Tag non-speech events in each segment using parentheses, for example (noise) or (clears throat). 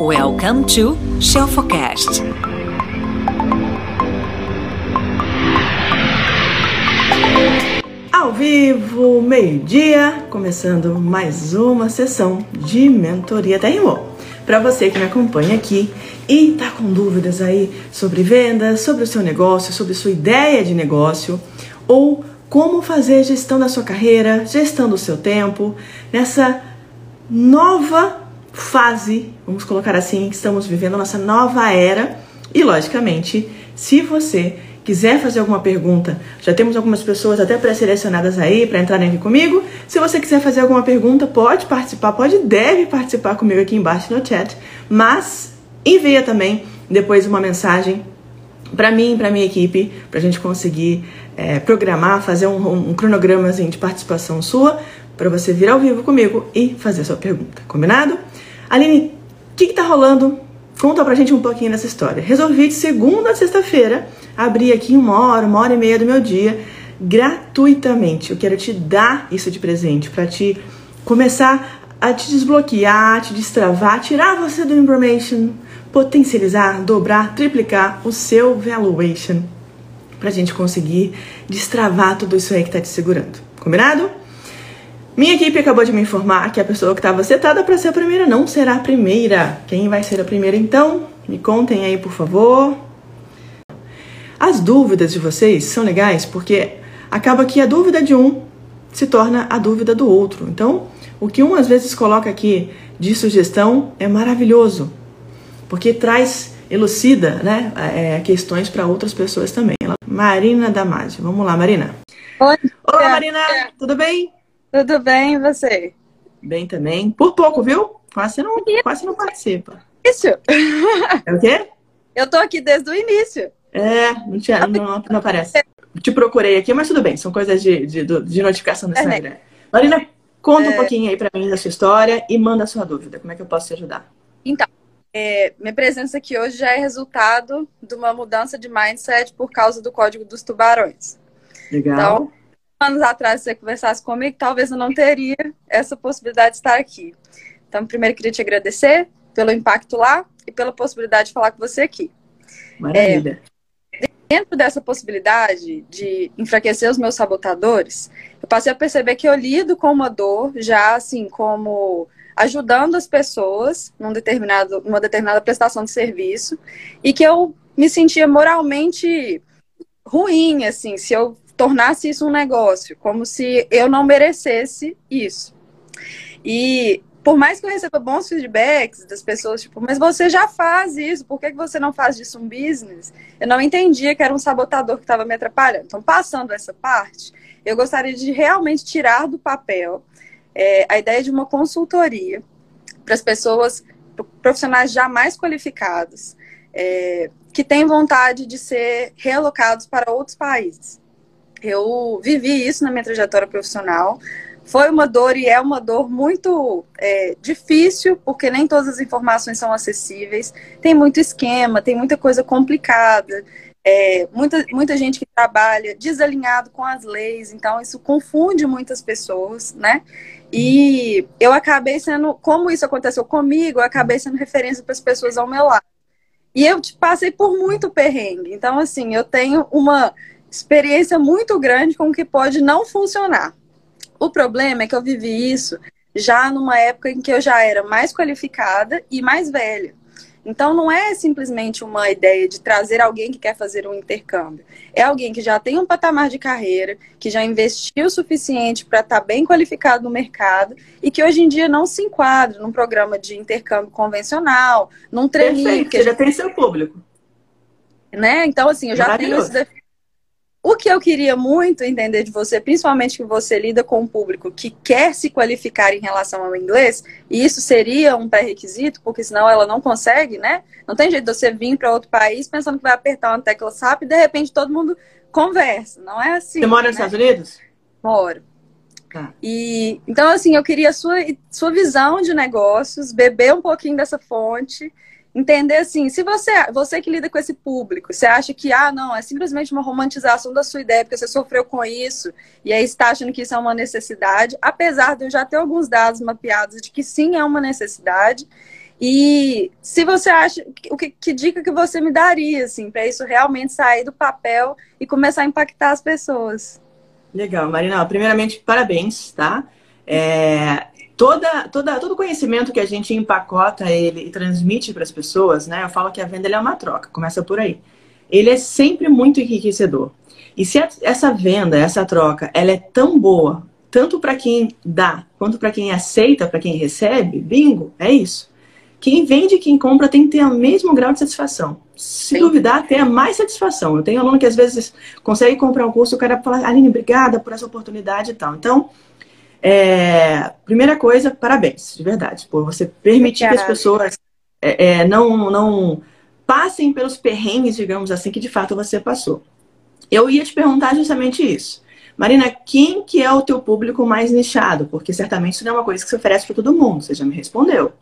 Welcome to Shelfocast. Ao vivo, meio-dia, começando mais uma sessão de mentoria até rimou. Para você que me acompanha aqui e tá com dúvidas aí sobre vendas, sobre o seu negócio, sobre sua ideia de negócio ou como fazer gestão da sua carreira, gestão do seu tempo, nessa nova fase, vamos colocar assim, que estamos vivendo a nossa nova era. E logicamente, se você quiser fazer alguma pergunta, já temos algumas pessoas até pré-selecionadas aí para entrarem aqui comigo. Se você quiser fazer alguma pergunta, pode participar, pode deve participar comigo aqui embaixo no chat, mas envia também depois uma mensagem para mim, para minha equipe, para a gente conseguir é, programar, fazer um, um cronograma assim, de participação sua, para você vir ao vivo comigo e fazer sua pergunta. Combinado? Aline, o que, está rolando? Conta pra gente um pouquinho dessa história. Resolvi de segunda a sexta-feira abrir aqui uma hora, uma hora e meia do meu dia gratuitamente. Eu quero te dar isso de presente para te começar a te desbloquear, te destravar, tirar você do information, potencializar, dobrar, triplicar o seu valuation para a gente conseguir destravar tudo isso aí que está te segurando. Combinado? Minha equipe acabou de me informar que a pessoa que estava setada para ser a primeira não será a primeira. Quem vai ser a primeira então? Me contem aí, por favor. As dúvidas de vocês são legais porque acaba que a dúvida de um se torna a dúvida do outro. Então, o que um às vezes coloca aqui de sugestão é maravilhoso porque traz, elucida né, é, questões para outras pessoas também. Marina Damasio. Vamos lá, Marina. Oi. Olá, Marina. Tudo bem? Tudo bem, e você? Bem também. Por pouco, viu? Quase não, quase não participa. Isso. (laughs) É o quê? Eu tô aqui desde o início. É, não, tinha, não, não aparece. Te procurei aqui, mas tudo bem, são coisas de, de, de notificação do é, Instagram. Marina, conta é... um pouquinho aí pra mim da sua história e manda a sua dúvida. Como é que eu posso te ajudar? Então, é, minha presença aqui hoje já é resultado de uma mudança de mindset por causa do código dos tubarões. Legal. Então, anos atrás, se você conversasse comigo, talvez eu não teria essa possibilidade de estar aqui. Então, primeiro queria te agradecer pelo impacto lá e pela possibilidade de falar com você aqui. Maravilha. É, dentro dessa possibilidade de enfraquecer os meus sabotadores, eu passei a perceber que eu lido com uma dor já assim como ajudando as pessoas num determinado, numa determinada prestação de serviço e que eu me sentia moralmente ruim, assim, se eu tornasse isso um negócio, como se eu não merecesse isso. E por mais que eu receba bons feedbacks das pessoas, tipo, mas você já faz isso, por que você não faz disso um business? Eu não entendia que era um sabotador que estava me atrapalhando. Então, passando essa parte, eu gostaria de realmente tirar do papel é, a ideia de uma consultoria para as pessoas, profissionais já mais qualificados, é, que têm vontade de ser realocados para outros países. Eu vivi isso na minha trajetória profissional. Foi uma dor e é uma dor muito é, difícil, porque nem todas as informações são acessíveis. Tem muito esquema, tem muita coisa complicada. É, muita, muita gente que trabalha desalinhado com as leis, então isso confunde muitas pessoas, né? E eu acabei sendo, como isso aconteceu comigo, eu acabei sendo referência para as pessoas ao meu lado. E eu passei por muito perrengue. Então, assim, eu tenho uma experiência muito grande com o que pode não funcionar. O problema é que eu vivi isso já numa época em que eu já era mais qualificada e mais velha. Então, não é simplesmente uma ideia de trazer alguém que quer fazer um intercâmbio. É alguém que já tem um patamar de carreira, que já investiu o suficiente para estar tá bem qualificado no mercado e que hoje em dia não se enquadra num programa de intercâmbio convencional, num treininho. que já tem seu público. Né? Então, assim, eu já tenho esse o que eu queria muito entender de você, principalmente que você lida com um público que quer se qualificar em relação ao inglês, e isso seria um pré-requisito, porque senão ela não consegue, né? Não tem jeito de você vir para outro país pensando que vai apertar uma tecla SAP e de repente todo mundo conversa. Não é assim. Você mora né? nos Estados Unidos? Moro. Tá. E então assim, eu queria a sua, sua visão de negócios, beber um pouquinho dessa fonte entender assim, se você, você que lida com esse público, você acha que, ah, não, é simplesmente uma romantização da sua ideia, porque você sofreu com isso, e aí está achando que isso é uma necessidade, apesar de eu já ter alguns dados mapeados de que sim é uma necessidade, E se você acha, o que, que dica que você me daria, assim, para isso realmente sair do papel e começar a impactar as pessoas? Legal, Marina. Primeiramente, parabéns, tá? É, toda, toda, todo conhecimento que a gente empacota ele e transmite para as pessoas, né? Eu falo que a venda é uma troca, começa por aí. Ele é sempre muito enriquecedor. E se essa venda, essa troca, ela é tão boa, tanto para quem dá quanto para quem aceita, para quem recebe, bingo, é isso. Quem vende e quem compra tem que ter o mesmo grau de satisfação. Se Sim. duvidar, tem a mais satisfação. Eu tenho aluno que às vezes consegue comprar um curso, o cara fala, Aline, obrigada por essa oportunidade e tal. Então, é, primeira coisa, parabéns, de verdade, por você permitir Obrigada. que as pessoas é, é, não, não passem pelos perrengues, digamos assim, que de fato você passou. Eu ia te perguntar justamente isso. Marina, quem que é o teu público mais nichado? Porque certamente isso não é uma coisa que você oferece para todo mundo, você já me respondeu.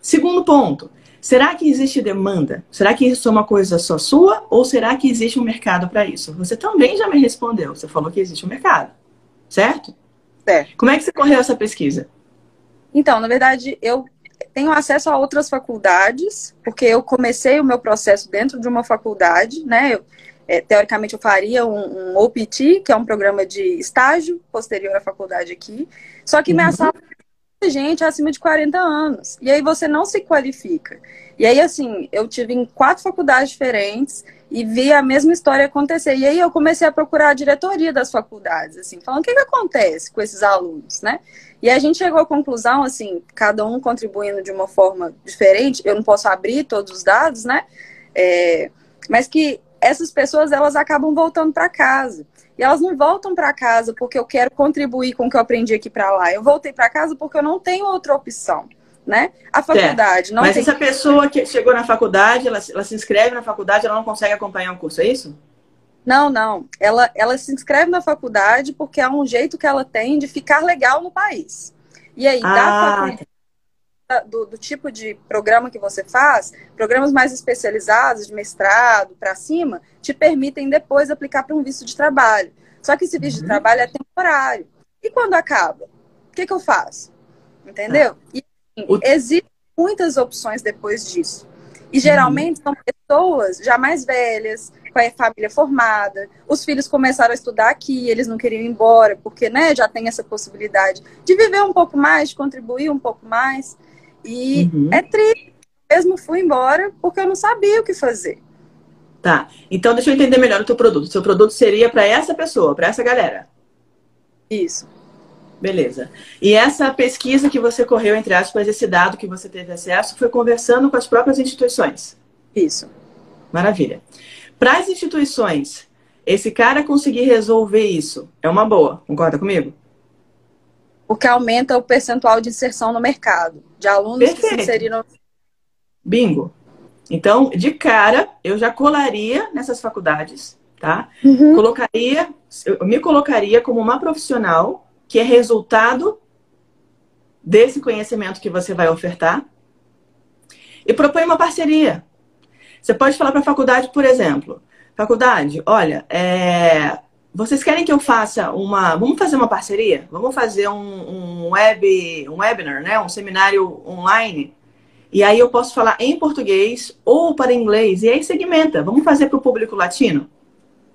Segundo ponto, será que existe demanda? Será que isso é uma coisa só sua ou será que existe um mercado para isso? Você também já me respondeu, você falou que existe um mercado, certo? Certo. Como é que você correu essa pesquisa? Então, na verdade, eu tenho acesso a outras faculdades, porque eu comecei o meu processo dentro de uma faculdade, né? Eu, é, teoricamente, eu faria um, um, OPT, que é um programa de estágio posterior à faculdade aqui. Só que uhum. minha sala tem gente acima de 40 anos. E aí você não se qualifica. E aí, assim, eu tive em quatro faculdades diferentes e vi a mesma história acontecer. E aí eu comecei a procurar a diretoria das faculdades, assim, falando o que, que acontece com esses alunos, né? E a gente chegou à conclusão, assim, cada um contribuindo de uma forma diferente, eu não posso abrir todos os dados, né? É, mas que essas pessoas, elas acabam voltando para casa. E elas não voltam para casa porque eu quero contribuir com o que eu aprendi aqui para lá. Eu voltei para casa porque eu não tenho outra opção né? A faculdade. Não Mas tem... essa pessoa que chegou na faculdade, ela, ela se inscreve na faculdade, ela não consegue acompanhar o curso, é isso? Não, não. Ela, ela se inscreve na faculdade porque é um jeito que ela tem de ficar legal no país. E aí, ah. da do, do tipo de programa que você faz, programas mais especializados, de mestrado para cima, te permitem depois aplicar para um visto de trabalho. Só que esse visto uhum. de trabalho é temporário. E quando acaba? O que, que eu faço? Entendeu? Ah. E o... Existem muitas opções depois disso. E geralmente são pessoas já mais velhas, com a família formada, os filhos começaram a estudar aqui, eles não queriam ir embora, porque né, já tem essa possibilidade de viver um pouco mais, de contribuir um pouco mais. E uhum. é triste. Eu mesmo fui embora porque eu não sabia o que fazer. Tá. Então deixa eu entender melhor o teu produto. O seu produto seria para essa pessoa, para essa galera. Isso. Beleza. E essa pesquisa que você correu, entre aspas, esse dado que você teve acesso, foi conversando com as próprias instituições? Isso. Maravilha. Para as instituições, esse cara conseguir resolver isso é uma boa, concorda comigo? Porque aumenta o percentual de inserção no mercado, de alunos Perfeito. que se inseriram. Bingo. Então, de cara, eu já colaria nessas faculdades, tá? Uhum. Colocaria, eu me colocaria como uma profissional que é resultado desse conhecimento que você vai ofertar e propõe uma parceria. Você pode falar para a faculdade, por exemplo, faculdade, olha, é, vocês querem que eu faça uma, vamos fazer uma parceria, vamos fazer um, um web, um webinar, né, um seminário online. E aí eu posso falar em português ou para inglês. E aí segmenta. Vamos fazer para o público latino?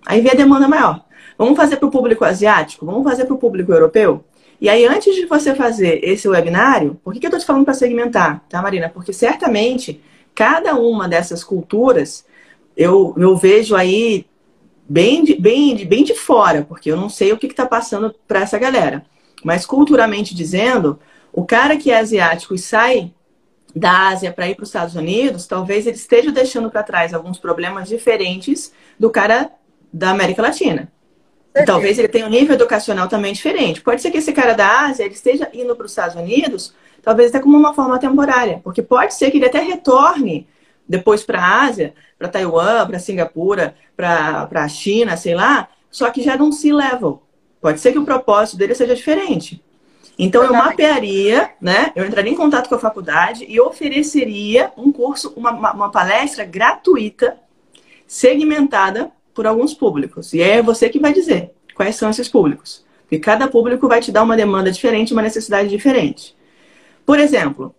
Aí vem a demanda maior. Vamos fazer para o público asiático? Vamos fazer para o público europeu? E aí, antes de você fazer esse webinário, por que, que eu estou te falando para segmentar, tá, Marina? Porque certamente cada uma dessas culturas eu, eu vejo aí bem de, bem, de, bem de fora, porque eu não sei o que está passando para essa galera. Mas culturalmente dizendo, o cara que é asiático e sai da Ásia para ir para os Estados Unidos, talvez ele esteja deixando para trás alguns problemas diferentes do cara da América Latina. E talvez ele tenha um nível educacional também diferente. Pode ser que esse cara da Ásia ele esteja indo para os Estados Unidos, talvez até como uma forma temporária, porque pode ser que ele até retorne depois para a Ásia, para Taiwan, para Singapura, para a China, sei lá, só que já não se level. Pode ser que o propósito dele seja diferente. Então eu mapearia, né? Eu entraria em contato com a faculdade e ofereceria um curso, uma, uma, uma palestra gratuita, segmentada por alguns públicos. E é você que vai dizer quais são esses públicos. Porque cada público vai te dar uma demanda diferente, uma necessidade diferente. Por exemplo,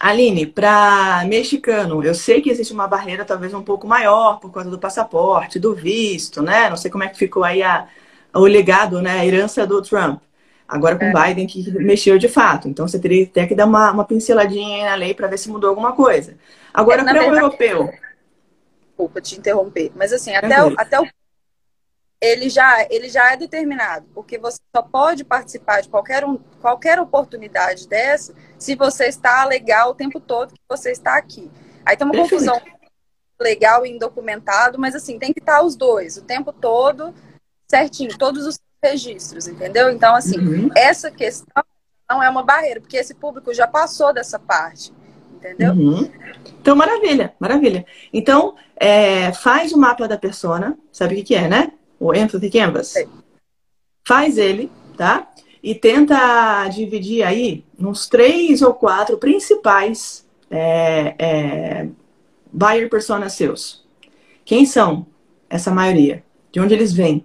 Aline, para mexicano, eu sei que existe uma barreira talvez um pouco maior por causa do passaporte, do visto, né? Não sei como é que ficou aí a, o legado, né? A herança do Trump. Agora com é. Biden que mexeu de fato. Então você teria até que dar uma, uma pinceladinha aí na lei para ver se mudou alguma coisa. Agora, é, para o europeu. Desculpa te interromper, mas assim, até o, até o ele já, ele já é determinado, porque você só pode participar de qualquer, um, qualquer oportunidade dessa se você está legal o tempo todo que você está aqui. Aí tem uma Perfeito. confusão legal e indocumentado, mas assim, tem que estar os dois, o tempo todo, certinho, todos os registros, entendeu? Então, assim, uhum. essa questão não é uma barreira, porque esse público já passou dessa parte, entendeu? Uhum. Então, maravilha, maravilha. Então, é, faz o mapa da persona, sabe o que, que é, né? o Empathy Canvas. É. Faz ele, tá? E tenta dividir aí nos três ou quatro principais é, é, buyer personas seus. Quem são essa maioria? De onde eles vêm?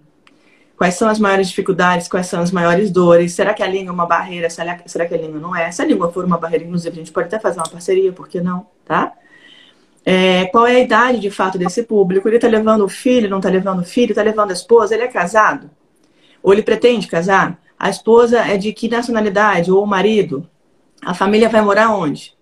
Quais são as maiores dificuldades? Quais são as maiores dores? Será que a língua é uma barreira? Será que a língua não é? Se a língua for uma barreira, inclusive, a gente pode até fazer uma parceria, por que não? Tá? É, qual é a idade de fato desse público? Ele está levando o filho, não está levando o filho, está levando a esposa? Ele é casado? Ou ele pretende casar? A esposa é de que nacionalidade? Ou o marido? A família vai morar onde?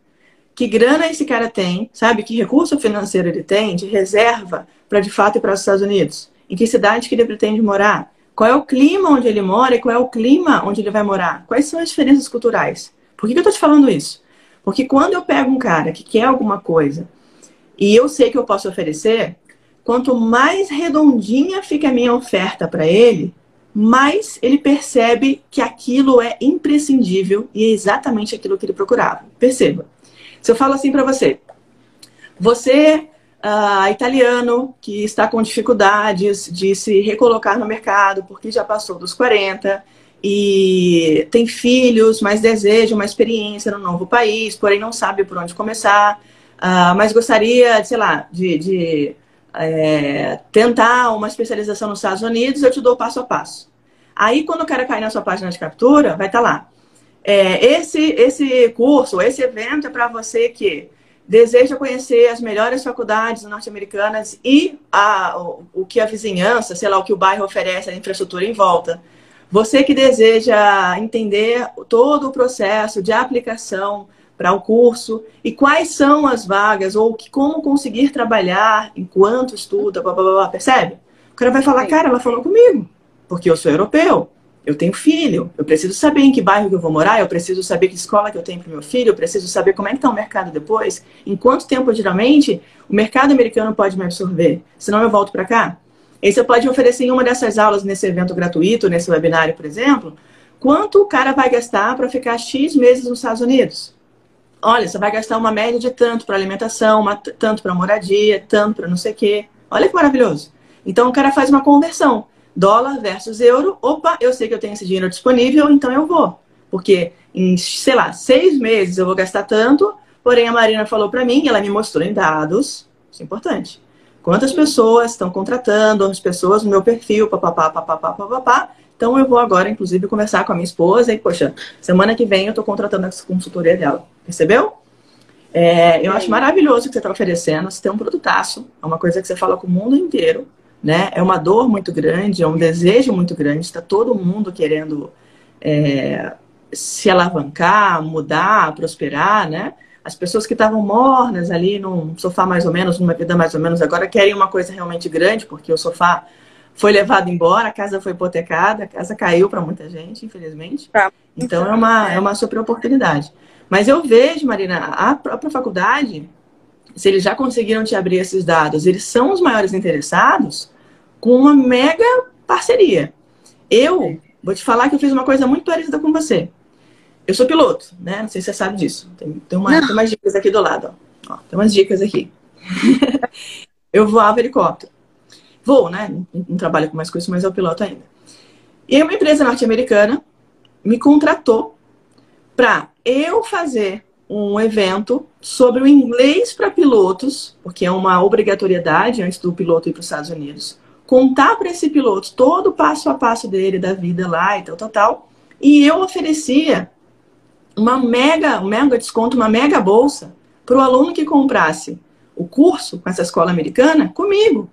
Que grana esse cara tem? Sabe? Que recurso financeiro ele tem de reserva para de fato ir para os Estados Unidos? Em que cidade que ele pretende morar? Qual é o clima onde ele mora e qual é o clima onde ele vai morar? Quais são as diferenças culturais? Por que, eu estou te falando isso? Porque quando eu pego um cara que quer alguma coisa e eu sei que eu posso oferecer, quanto mais redondinha fica a minha oferta para ele, mais ele percebe que aquilo é imprescindível e é exatamente aquilo que ele procurava. Perceba. Se eu falo assim para você, você, uh, italiano, que está com dificuldades de se recolocar no mercado porque já passou dos 40 e tem filhos, mas deseja uma experiência no novo país, porém não sabe por onde começar Uh, mas gostaria, sei lá, de, de é, tentar uma especialização nos Estados Unidos, eu te dou passo a passo. Aí, quando o cara cair na sua página de captura, vai estar tá lá. É, esse, esse curso, esse evento é para você que deseja conhecer as melhores faculdades norte-americanas e a, o, o, que a vizinhança, sei lá, o que o bairro oferece, a infraestrutura em volta. Você que deseja entender todo o processo de aplicação para o curso e quais são as vagas ou que, como conseguir trabalhar enquanto estuda, blá, blá, blá, percebe? O cara vai falar, cara, ela falou comigo, porque eu sou europeu, eu tenho filho, eu preciso saber em que bairro que eu vou morar, eu preciso saber que escola que eu tenho para meu filho, eu preciso saber como é que está o mercado depois, em quanto tempo, geralmente, o mercado americano pode me absorver, senão eu volto para cá. E você pode oferecer em uma dessas aulas, nesse evento gratuito, nesse webinário, por exemplo, quanto o cara vai gastar para ficar X meses nos Estados Unidos. Olha, você vai gastar uma média de tanto para alimentação, uma, tanto para moradia, tanto para não sei o quê. Olha que maravilhoso. Então o cara faz uma conversão. Dólar versus euro. Opa, eu sei que eu tenho esse dinheiro disponível, então eu vou. Porque em, sei lá, seis meses eu vou gastar tanto. Porém, a Marina falou para mim, ela me mostrou em dados. Isso é importante. Quantas pessoas estão contratando, as pessoas no meu perfil, papapá, papapá, papapá. Então eu vou agora, inclusive, conversar com a minha esposa e, poxa, semana que vem eu estou contratando essa consultoria dela. Percebeu? É, eu acho maravilhoso o que você está oferecendo. Você tem um produtaço, é uma coisa que você fala com o mundo inteiro, né? É uma dor muito grande, é um desejo muito grande. Está todo mundo querendo é, se alavancar, mudar, prosperar, né? As pessoas que estavam mornas ali num sofá mais ou menos, numa vida mais ou menos, agora querem uma coisa realmente grande, porque o sofá foi levado embora, a casa foi hipotecada, a casa caiu para muita gente, infelizmente. Então é uma, é uma super oportunidade. Mas eu vejo, Marina, a própria faculdade, se eles já conseguiram te abrir esses dados, eles são os maiores interessados com uma mega parceria. Eu vou te falar que eu fiz uma coisa muito parecida com você. Eu sou piloto, né? Não sei se você sabe disso. Tem, tem, uma, tem umas dicas aqui do lado. Ó. Ó, tem umas dicas aqui. (laughs) eu voava helicóptero. Vou, né? Não trabalho com mais coisas, mas eu piloto ainda. E aí uma empresa norte-americana me contratou para eu fazer um evento sobre o inglês para pilotos, porque é uma obrigatoriedade antes do piloto ir para os Estados Unidos. Contar para esse piloto todo o passo a passo dele, da vida lá e tal, tal, tal. E eu oferecia uma mega, um mega desconto, uma mega bolsa para o aluno que comprasse o curso com essa escola americana comigo.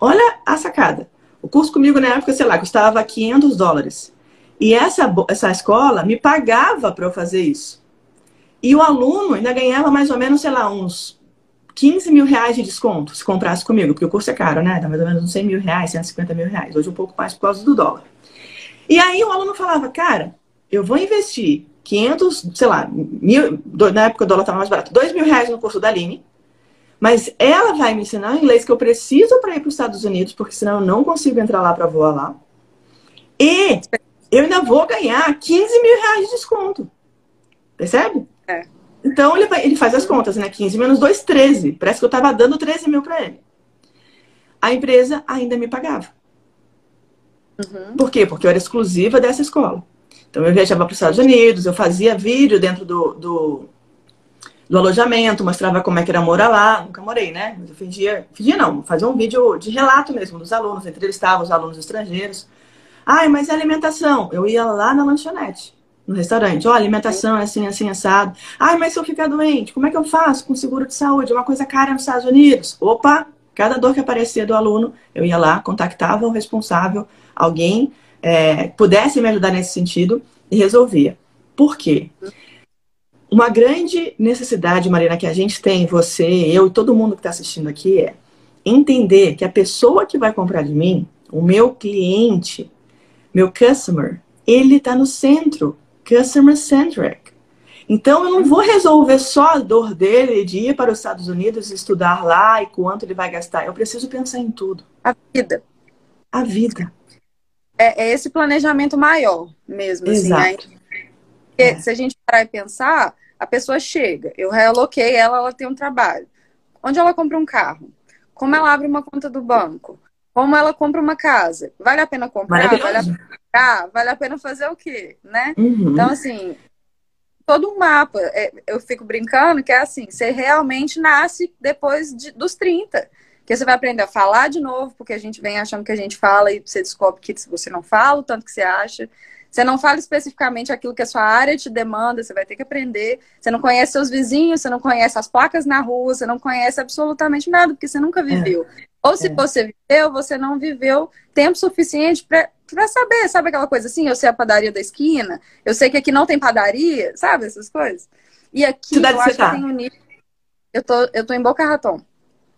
Olha a sacada. O curso comigo na época, sei lá, custava 500 dólares. E essa, essa escola me pagava para eu fazer isso. E o aluno ainda ganhava mais ou menos, sei lá, uns 15 mil reais de desconto se comprasse comigo, porque o curso é caro, né? Dá mais ou menos uns 100 mil reais, 150 mil reais. Hoje um pouco mais por causa do dólar. E aí o aluno falava, cara, eu vou investir 500, sei lá, mil, na época o dólar estava mais barato, 2 mil reais no curso da Aline, mas ela vai me ensinar o inglês que eu preciso para ir para os Estados Unidos, porque senão eu não consigo entrar lá para voar lá. E eu ainda vou ganhar 15 mil reais de desconto. Percebe? É. Então ele, vai, ele faz as contas, né? 15 menos 2, 13. Parece que eu estava dando 13 mil para ele. A empresa ainda me pagava. Uhum. Por quê? Porque eu era exclusiva dessa escola. Então eu viajava para os Estados Unidos, eu fazia vídeo dentro do, do, do, alojamento, mostrava como é que era morar lá. Nunca morei, né? Mas eu fingia, fingia não, fazia um vídeo de relato mesmo dos alunos, entrevistava os alunos estrangeiros. Ai, mas a alimentação? Eu ia lá na lanchonete, no restaurante. Ó, oh, alimentação é assim, assim, assado. Ai, mas se eu ficar doente, como é que eu faço com seguro de saúde? É uma coisa cara nos Estados Unidos. Opa, cada dor que aparecia do aluno, eu ia lá, contactava o responsável, alguém é, pudesse me ajudar nesse sentido e resolvia. Por quê? Uma grande necessidade, Marina, que a gente tem, você, eu e todo mundo que está assistindo aqui, é entender que a pessoa que vai comprar de mim, o meu cliente, meu customer, ele está no centro, customer centric. Então eu não vou resolver só a dor dele de ir para os Estados Unidos estudar lá e quanto ele vai gastar. Eu preciso pensar em tudo. A vida. A vida é, é esse planejamento maior mesmo. Assim, Exato. Assim, é. Se a gente parar e pensar, a pessoa chega, eu realoquei ela, ela tem um trabalho. Onde ela compra um carro? Como ela abre uma conta do banco? Como ela compra uma casa? Vale a pena comprar? Vale a pena comprar? Vale a pena fazer o quê? Né? Uhum. Então, assim, todo um mapa. É, eu fico brincando que é assim, você realmente nasce depois de, dos 30. Porque você vai aprender a falar de novo, porque a gente vem achando que a gente fala e você descobre que você não fala o tanto que você acha. Você não fala especificamente aquilo que a sua área te demanda, você vai ter que aprender. Você não conhece seus vizinhos, você não conhece as placas na rua, você não conhece absolutamente nada, porque você nunca viveu. É. Ou se é. você viveu, você não viveu tempo suficiente para saber, sabe aquela coisa assim? Eu sei a padaria da esquina, eu sei que aqui não tem padaria, sabe essas coisas? E aqui Cidade eu acho tá? que tem um nível. Eu tô, eu tô em Boca Raton.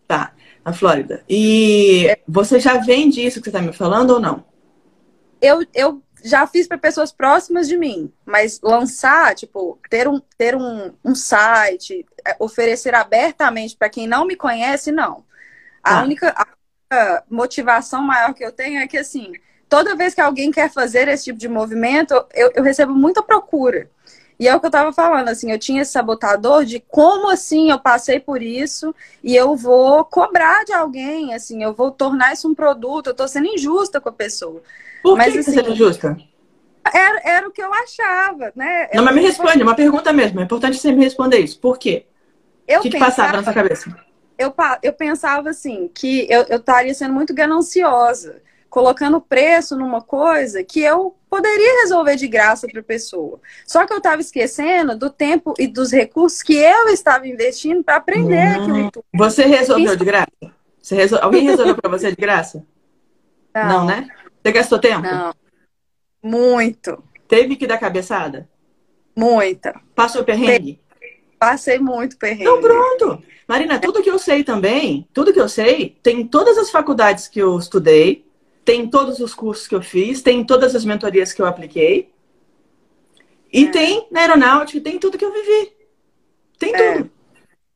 Tá na Flórida. E você já vende isso que você está me falando ou não? Eu, eu já fiz para pessoas próximas de mim, mas lançar, tipo, ter um, ter um, um site, é, oferecer abertamente para quem não me conhece, não. A, ah. única, a única motivação maior que eu tenho é que, assim, toda vez que alguém quer fazer esse tipo de movimento, eu, eu recebo muita procura. E é o que eu tava falando, assim, eu tinha esse sabotador de como assim eu passei por isso e eu vou cobrar de alguém, assim, eu vou tornar isso um produto, eu tô sendo injusta com a pessoa. Por mas, que assim, sendo injusta? Era, era o que eu achava, né? Não, mas me responde, é uma pergunta mesmo, é importante você me responder isso. Por quê? Eu o que, pensava, que passava na sua cabeça? Eu, eu pensava assim, que eu, eu estaria sendo muito gananciosa colocando preço numa coisa que eu poderia resolver de graça para a pessoa. Só que eu estava esquecendo do tempo e dos recursos que eu estava investindo para aprender hum, aquilo tudo. Você resolveu Isso... de graça? Resol... Alguém resolveu para você de graça? (laughs) Não. Não, né? Você gastou tempo? Não. Muito. Teve que dar cabeçada? Muita. Passou perrengue? Passei muito perrengue. Então pronto. Marina, tudo que eu sei também, tudo que eu sei, tem todas as faculdades que eu estudei, tem todos os cursos que eu fiz, tem todas as mentorias que eu apliquei. E é. tem na aeronáutica, tem tudo que eu vivi. Tem é. tudo.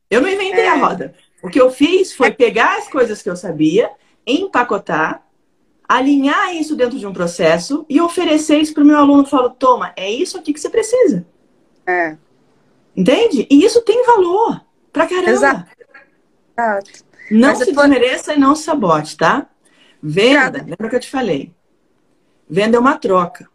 Eu não inventei é. a roda. O que eu fiz foi pegar as coisas que eu sabia, empacotar, alinhar isso dentro de um processo e oferecer isso para o meu aluno. Falo, toma, é isso aqui que você precisa. É. Entende? E isso tem valor pra caramba. Exato. Não Mas se desmereça e não se sabote, tá? Venda, lembra que eu te falei? Venda é uma troca.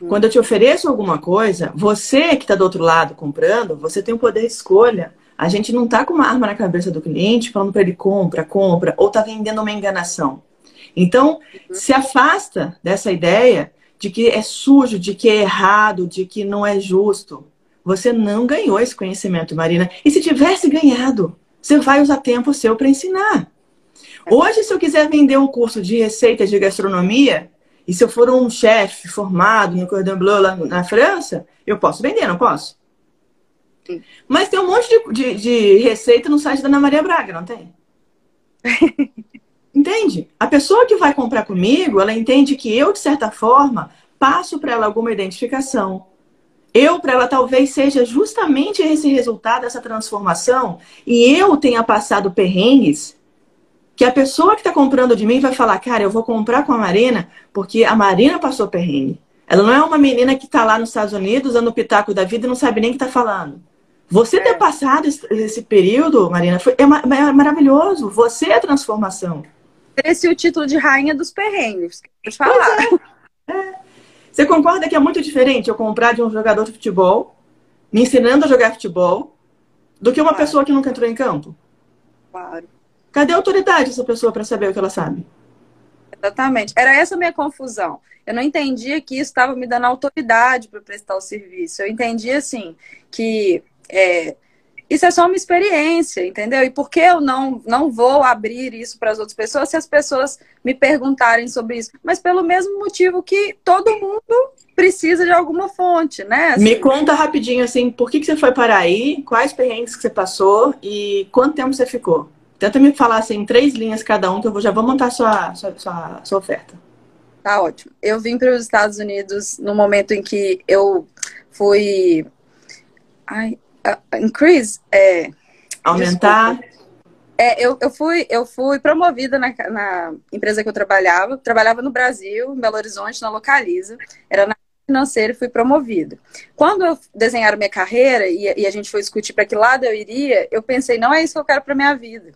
Uhum. Quando eu te ofereço alguma coisa, você que está do outro lado comprando, você tem o poder de escolha. A gente não está com uma arma na cabeça do cliente falando para ele compra, compra, ou está vendendo uma enganação. Então, uhum. se afasta dessa ideia de que é sujo, de que é errado, de que não é justo. Você não ganhou esse conhecimento, Marina. E se tivesse ganhado, você vai usar tempo seu para ensinar. Hoje, se eu quiser vender um curso de receitas de gastronomia, e se eu for um chefe formado no Cordon Bleu lá na França, eu posso vender, não posso? Sim. Mas tem um monte de, de, de, receita no site da Ana Maria Braga, não tem? (laughs) Entende? A pessoa que vai comprar comigo, ela entende que eu, de certa forma, passo para ela alguma identificação. Eu, para ela, talvez seja justamente esse resultado, essa transformação, e eu tenha passado perrengues que a pessoa que está comprando de mim vai falar, cara, eu vou comprar com a Marina porque a Marina passou perrengue. Ela não é uma menina que está lá nos Estados Unidos dando pitaco da vida e não sabe nem o que está falando. Você ter é. passado esse período, Marina, foi, é, é maravilhoso. Você é a transformação. Esse é o título de rainha dos perrengues. Pode falar. É. é. Você concorda que é muito diferente eu comprar de um jogador de futebol, me ensinando a jogar futebol, do que uma claro. pessoa que nunca entrou em campo? Claro. Cadê a autoridade dessa pessoa para saber o que ela sabe? Exatamente. Era essa a minha confusão. Eu não entendia que isso estava me dando autoridade para prestar o serviço. Eu entendia, assim, que é, isso é só uma experiência, entendeu? E por que eu não, não vou abrir isso para as outras pessoas se as pessoas me perguntarem sobre isso? Mas pelo mesmo motivo que todo mundo precisa de alguma fonte, né? Assim, me conta rapidinho, assim, por que, que você foi para aí, quais perrengues que você passou e quanto tempo você ficou? Tenta me falar assim, em três linhas cada um, que eu já vou montar sua, sua, sua, sua oferta. Tá ótimo. Eu vim para os Estados Unidos no momento em que eu fui. Ai, uh, increase. É... Aumentar. É, eu, eu, fui, eu fui promovida na, na empresa que eu trabalhava. Trabalhava no Brasil, em Belo Horizonte, na Localiza. Era na financeira e fui promovida. Quando eu desenharam minha carreira e, e a gente foi discutir para que lado eu iria, eu pensei, não é isso que eu quero para minha vida.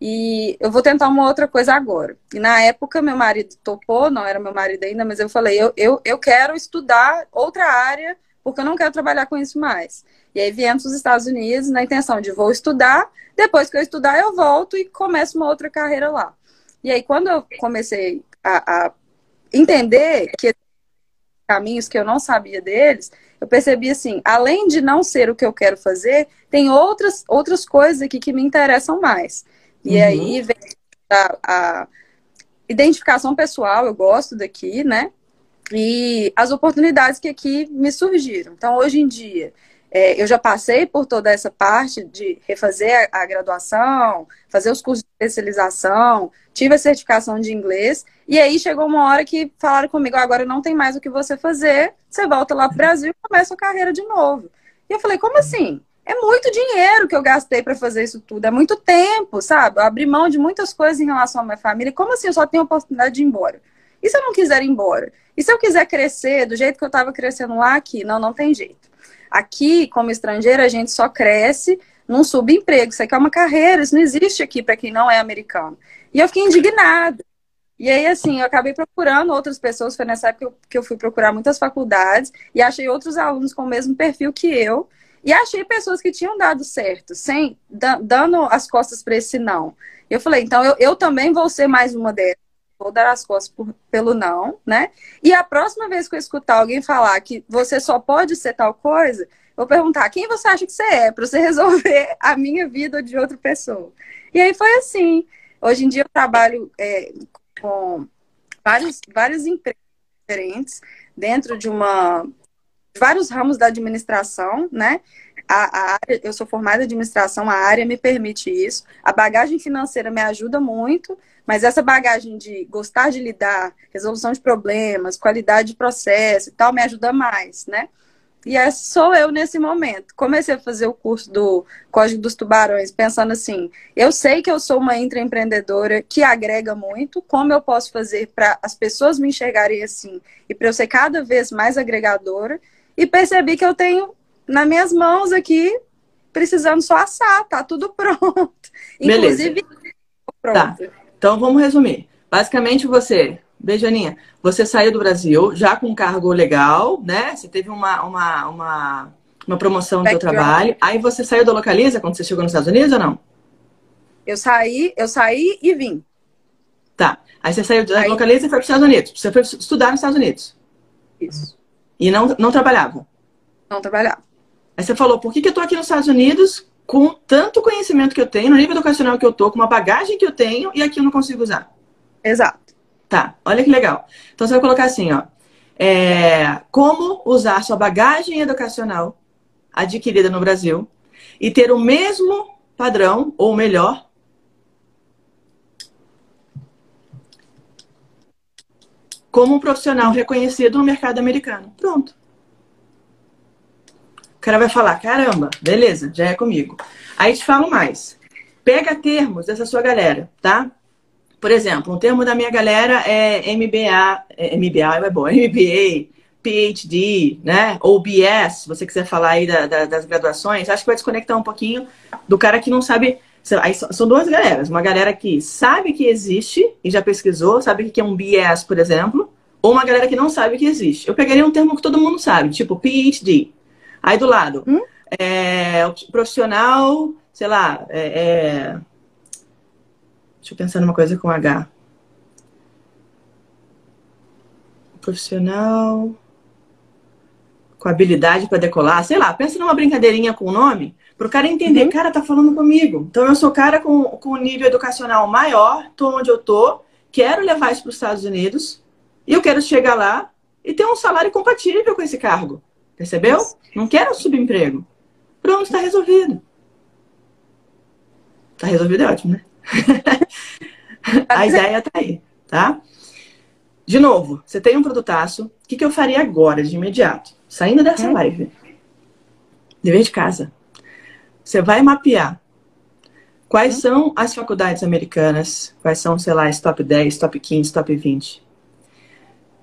E eu vou tentar uma outra coisa agora. E na época, meu marido topou, não era meu marido ainda, mas eu falei, eu, eu, eu quero estudar outra área, porque eu não quero trabalhar com isso mais. E aí viemos para os Estados Unidos na intenção de vou estudar, depois que eu estudar, eu volto e começo uma outra carreira lá. E aí, quando eu comecei a, a entender que caminhos que eu não sabia deles, eu percebi assim, além de não ser o que eu quero fazer, tem outras, outras coisas aqui que me interessam mais. E uhum. aí vem a, a, identificação pessoal, eu gosto daqui, né? E as oportunidades que aqui me surgiram. Então, hoje em dia, é, eu já passei por toda essa parte de refazer a, a, graduação, fazer os cursos de especialização, tive a certificação de inglês, e aí chegou uma hora que falaram comigo, agora não tem mais o que você fazer, você volta lá para o Brasil e começa a carreira de novo. E eu falei, como assim? É muito dinheiro que eu gastei para fazer isso tudo, é muito tempo, sabe? Eu abri mão de muitas coisas em relação à minha família. Como assim eu só tenho a oportunidade de ir embora? E se eu não quiser ir embora? E se eu quiser crescer do jeito que eu estava crescendo lá aqui? Não, não tem jeito. Aqui, como estrangeiro, a gente só cresce num subemprego. Isso aqui é uma carreira, isso não existe aqui para quem não é americano. E eu fiquei indignada. E aí, assim, eu acabei procurando outras pessoas. Foi nessa época que eu fui procurar muitas faculdades e achei outros alunos com o mesmo perfil que eu. E achei pessoas que tinham dado certo, sem dando as costas para esse não. Eu falei, então eu, eu também vou ser mais uma delas vou dar as costas por, pelo não, né? E a próxima vez que eu escutar alguém falar que você só pode ser tal coisa, vou perguntar quem você acha que você é, para você (laughs) resolver a minha vida ou de outra pessoa. E aí foi assim. Hoje em dia eu trabalho é, com vários, vários empregos diferentes dentro de uma vários ramos da administração, né? A, a, área, eu sou formada em administração, a área me permite isso. A bagagem financeira me ajuda muito, mas essa bagagem de gostar de lidar, resolução de problemas, qualidade de processo e tal, me ajuda mais, né? E essa sou eu nesse momento. Comecei a fazer o curso do Código dos Tubarões, pensando assim: eu sei que eu sou uma intraempreendedora que agrega muito, como eu posso fazer para as pessoas me enxergarem assim e para eu ser cada vez mais agregadora? E percebi que eu tenho nas minhas mãos aqui, precisando só assar, tá tudo (laughs) pronto. Beleza. Inclusive, pronto. Tá. Então vamos resumir. Basicamente você, Beijaninha, você saiu do Brasil já com um cargo legal, né? Você teve uma, uma, uma, uma promoção no seu trabalho. Aí você saiu da Localiza quando você chegou nos Estados Unidos ou não? Eu saí, eu saí e vim. Tá. Aí você saiu da Aí... Localiza e foi para os Estados Unidos. Você foi estudar nos Estados Unidos. Isso. E não, não trabalhava? Não trabalhava. Aí você falou, por que, que eu tô aqui nos Estados Unidos com tanto conhecimento que eu tenho, no nível educacional que eu tô, com uma bagagem que eu tenho, e aqui eu não consigo usar? Exato. Tá, olha que legal. Então você vai colocar assim, ó. É, como usar sua bagagem educacional adquirida no Brasil e ter o mesmo padrão, ou melhor, como um profissional reconhecido no mercado americano. Pronto. O cara vai falar: caramba, beleza, já é comigo. Aí te falo mais. Pega termos dessa sua galera, tá? Por exemplo, um termo da minha galera é MBA, é, MBA é bom, (laughs) MBA, PhD, né? Ou BS, se você quiser falar aí da, da, das graduações, acho que vai desconectar um pouquinho do cara que não sabe. Aí são duas galeras. Uma galera que sabe que existe e já pesquisou, sabe o que é um BS, por exemplo, ou uma galera que não sabe que existe. Eu pegaria um termo que todo mundo sabe, tipo PhD. Aí do lado, hum? é, profissional, sei lá, é, é, deixa eu pensar numa coisa com H. Profissional com habilidade para decolar, sei lá, pensa numa brincadeirinha com o nome, para o cara entender, uhum. cara, tá falando comigo. Então eu sou cara com, com nível educacional maior, tô onde eu tô, quero levar isso para os Estados Unidos, e eu quero chegar lá e ter um salário compatível com esse cargo. Percebeu? Não quero um subemprego. Pronto, está resolvido. Tá resolvido é ótimo, né? (laughs) A ideia tá aí, tá? De novo, você tem um produtaço. O que, que eu faria agora, de imediato? Saindo dessa hum. live. Dever de casa. Você vai mapear quais são as faculdades americanas, quais são, sei lá, as top 10, top 15, top 20.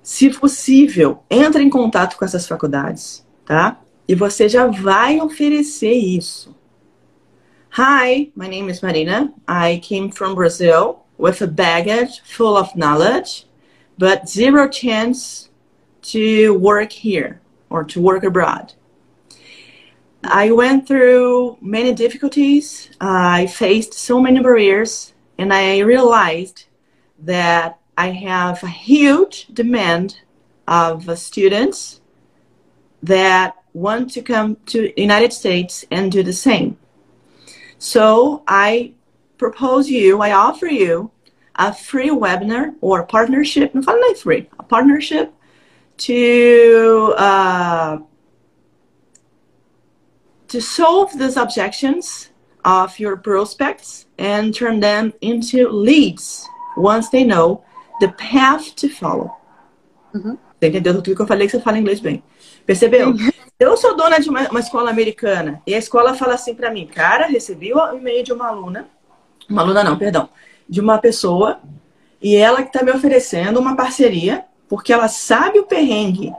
Se possível, entre em contato com essas faculdades, tá? E você já vai oferecer isso. Hi, my name is Marina. I came from Brazil with a baggage full of knowledge but zero chance to work here or to work abroad. I went through many difficulties. I faced so many barriers, and I realized that I have a huge demand of students that want to come to United States and do the same. So I propose you, I offer you a free webinar or partnership, falo nem free, a partnership to uh, to solve these objections of your prospects and turn them into leads once they know the path to follow. Uhum. Você entendeu tudo que eu falei que você fala inglês bem? Percebeu? (laughs) Eu sou dona de uma, uma escola americana e a escola fala assim para mim, cara, recebi o e-mail de uma aluna, uma aluna não, perdão, de uma pessoa e ela que está me oferecendo uma parceria, porque ela sabe o perrengue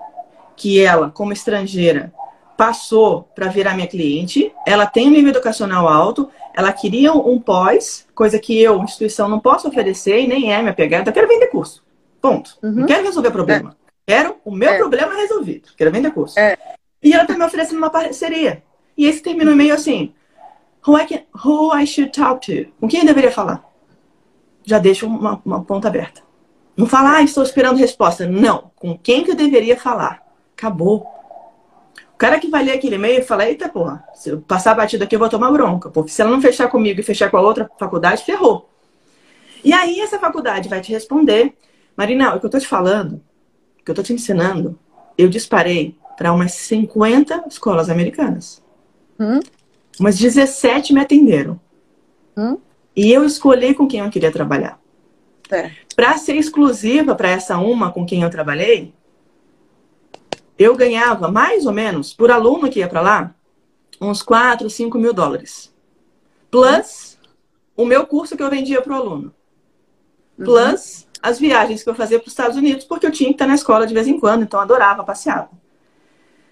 que ela, como estrangeira, passou para virar minha cliente. Ela tem um nível educacional alto, ela queria um pós, coisa que eu, instituição, não posso oferecer e nem é minha pegada. Eu quero vender curso. Ponto. Uhum. Não quero resolver problema. É. Quero o meu é. problema resolvido. Quero vender curso. É. E ela está me oferecendo uma parceria. E esse termina o e-mail assim: who I, can, who I should talk to? Com quem eu deveria falar? já deixa uma, uma ponta aberta. Não falar, ah, estou esperando resposta. Não. Com quem que eu deveria falar? Acabou. O cara que vai ler aquele e-mail fala, eita porra, se eu passar a batida aqui eu vou tomar bronca. Porque se ela não fechar comigo e fechar com a outra faculdade, ferrou. E aí essa faculdade vai te responder, Marina, o que eu tô te falando, o que eu tô te ensinando, eu disparei para umas 50 escolas americanas. Hum? Umas 17 me atenderam. Hum? E eu escolhi com quem eu queria trabalhar. É. Para ser exclusiva para essa uma com quem eu trabalhei, eu ganhava mais ou menos, por aluno que ia para lá, uns 4, 5 mil dólares. Plus o meu curso que eu vendia para o aluno. Uhum. Plus uhum. as viagens que eu fazia para os Estados Unidos, porque eu tinha que estar na escola de vez em quando, então adorava passear.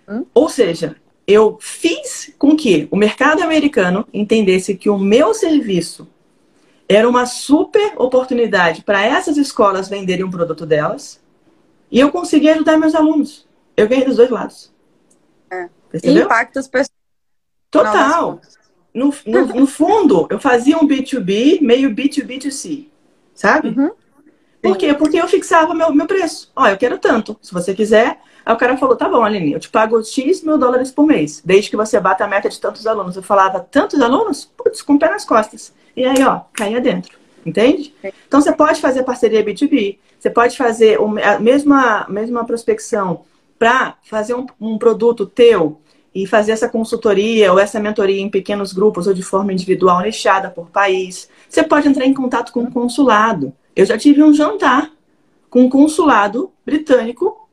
Uhum. Ou seja, eu fiz com que o mercado americano entendesse que o meu serviço era uma super oportunidade para essas escolas venderem um produto delas. E eu consegui ajudar meus alunos. Eu ganhei dos dois lados. É. Percebeu? Impacta as pessoas. Total. No, no, no, fundo, eu fazia um B2B, meio B2B2C. Sabe? Uhum. Por quê? Porque eu fixava meu, meu preço. Ó, eu quero tanto. Se você quiser. Aí o cara falou: tá bom, Aline, eu te pago X mil dólares por mês, desde que você bata a meta de tantos alunos. Eu falava: tantos alunos? Putz, com o pé nas costas. E aí, ó, caía dentro. Entende? Então você pode fazer parceria B2B, você pode fazer a mesma, mesma prospecção para fazer um, um produto teu e fazer essa consultoria ou essa mentoria em pequenos grupos ou de forma individual, nichada por país. Você pode entrar em contato com o consulado. Eu já tive um jantar com um consulado britânico,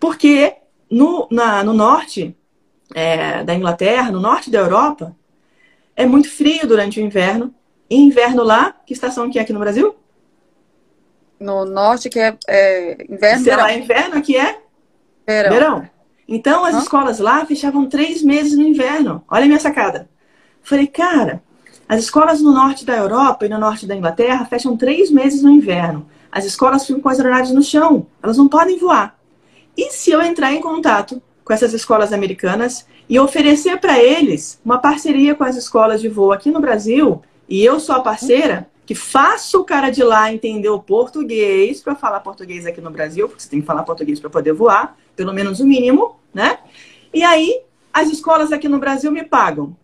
porque no, na, no norte é, da Inglaterra, no norte da Europa, é muito frio durante o inverno. E inverno lá, que estação que é aqui no Brasil? No norte, que é, é inverno. Sei lá, inverno aqui é? Verão. Verão. Então as Hã? escolas lá fechavam três meses no inverno. Olha a minha sacada. Falei, cara, as escolas no norte da Europa e no norte da Inglaterra fecham três meses no inverno. As escolas ficam com as aeronaves no chão. Elas não podem voar. E se eu entrar em contato com essas escolas americanas e oferecer para eles uma parceria com as escolas de voo aqui no Brasil, e eu sou a parceira que faço o cara de lá entender o português para falar português aqui no Brasil, porque você tem que falar português para poder voar, pelo menos o mínimo, né? E aí as escolas aqui no Brasil me pagam.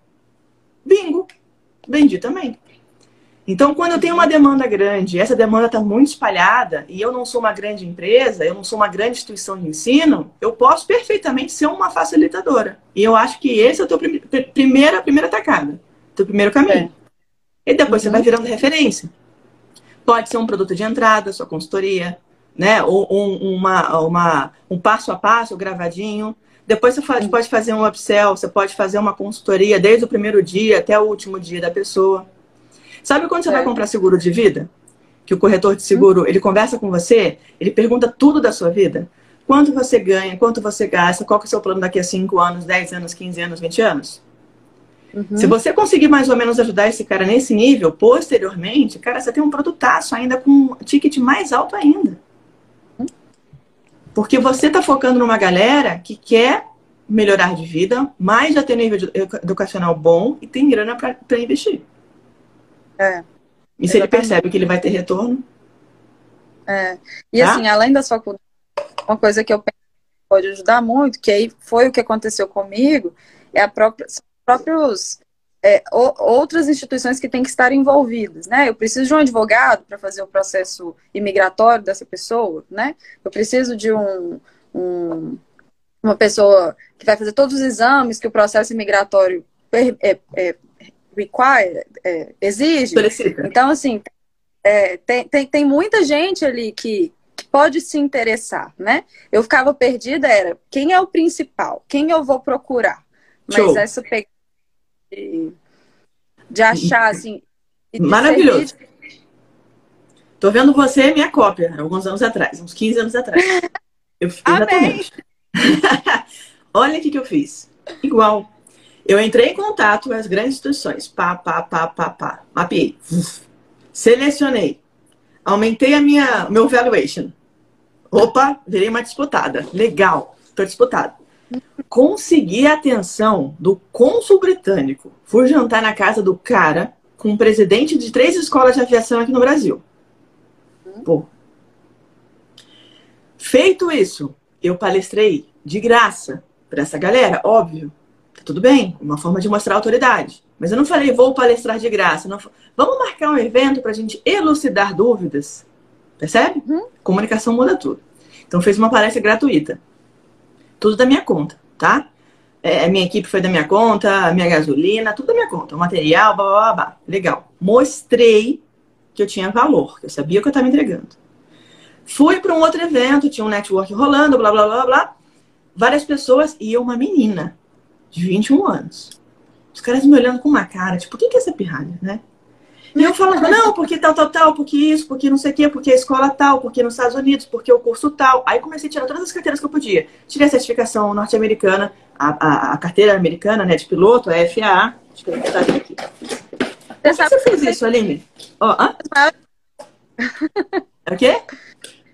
Bingo, vendi também. Então, quando eu tenho uma demanda grande, essa demanda está muito espalhada, e eu não sou uma grande empresa, eu não sou uma grande instituição de ensino, eu posso perfeitamente ser uma facilitadora. E eu acho que esse é o teu prim primeira, primeira tacada, teu primeiro caminho. É. E depois uhum. você vai virando referência. Pode ser um produto de entrada, sua consultoria, né? Ou, ou uma, uma, um passo a passo gravadinho. Depois você faz, pode fazer um upsell, você pode fazer uma consultoria desde o primeiro dia até o último dia da pessoa. Sabe quando você é. vai comprar seguro de vida? Que o corretor de seguro, hum. ele conversa com você, ele pergunta tudo da sua vida. Quanto você ganha, quanto você gasta, qual que é o seu plano daqui a 5 anos, 10 anos, 15 anos, 20 anos? Uhum. Se você conseguir mais ou menos ajudar esse cara nesse nível, posteriormente, cara, você tem um produtaço ainda com um ticket mais alto ainda. Porque você está focando numa galera que quer melhorar de vida, mas já tem nível educacional bom e tem grana para investir. É. E se ele percebe que ele vai ter retorno? É. E tá? assim, além das faculdades, uma coisa que eu penso que pode ajudar muito, que aí foi o que aconteceu comigo, é a própria, próprios é, outras instituições que têm que estar envolvidas, né? Eu preciso de um advogado para fazer o processo imigratório dessa pessoa, né? Eu preciso de um, um, uma pessoa que vai fazer todos os exames que o processo imigratório é, é, require, é, exige. Então, assim, é, tem, tem, tem muita gente ali que, que pode se interessar, né? Eu ficava perdida, era quem é o principal? Quem eu vou procurar? Mas Show. essa pegada de, de achar, assim. Maravilhoso. De... Tô vendo você minha cópia, alguns anos atrás, uns 15 anos atrás. Eu, exatamente. (laughs) Olha o que, que eu fiz. Igual. Eu entrei em contato com as grandes instituições. Pá, pá, pá, pá, pá. Mapeei. Selecionei. Aumentei a minha, meu valuation. Opa, virei uma disputada. Legal. Tô disputada consegui a atenção do cônsul britânico. Fui jantar na casa do cara com o presidente de três escolas de aviação aqui no Brasil. Pô. Feito isso, eu palestrei de graça para essa galera, óbvio. Tá tudo bem, uma forma de mostrar autoridade. Mas eu não falei, vou palestrar de graça. Não, vamos marcar um evento para a gente elucidar dúvidas. Percebe? Uhum. Comunicação muda tudo. Então, fez uma palestra gratuita. Tudo da minha conta, tá? É, minha equipe foi da minha conta, minha gasolina, tudo da minha conta. O material, blá, blá, blá. Legal. Mostrei que eu tinha valor, que eu sabia que eu estava entregando. Fui para um outro evento, tinha um network rolando, blá, blá, blá, blá. Várias pessoas e eu, uma menina de 21 anos. Os caras me olhando com uma cara, tipo, o que é essa pirralha, né? E eu falava, não, porque tal, tal, tal, porque isso, porque não sei o quê, porque a escola tal, porque nos Estados Unidos, porque o curso tal. Aí comecei a tirar todas as carteiras que eu podia. Tirei a certificação norte-americana, a, a, a, carteira americana, né, de piloto, a FAA. Deixa eu botar aqui. Por que você fez isso, Aline? Ó, oh, (laughs) É o quê?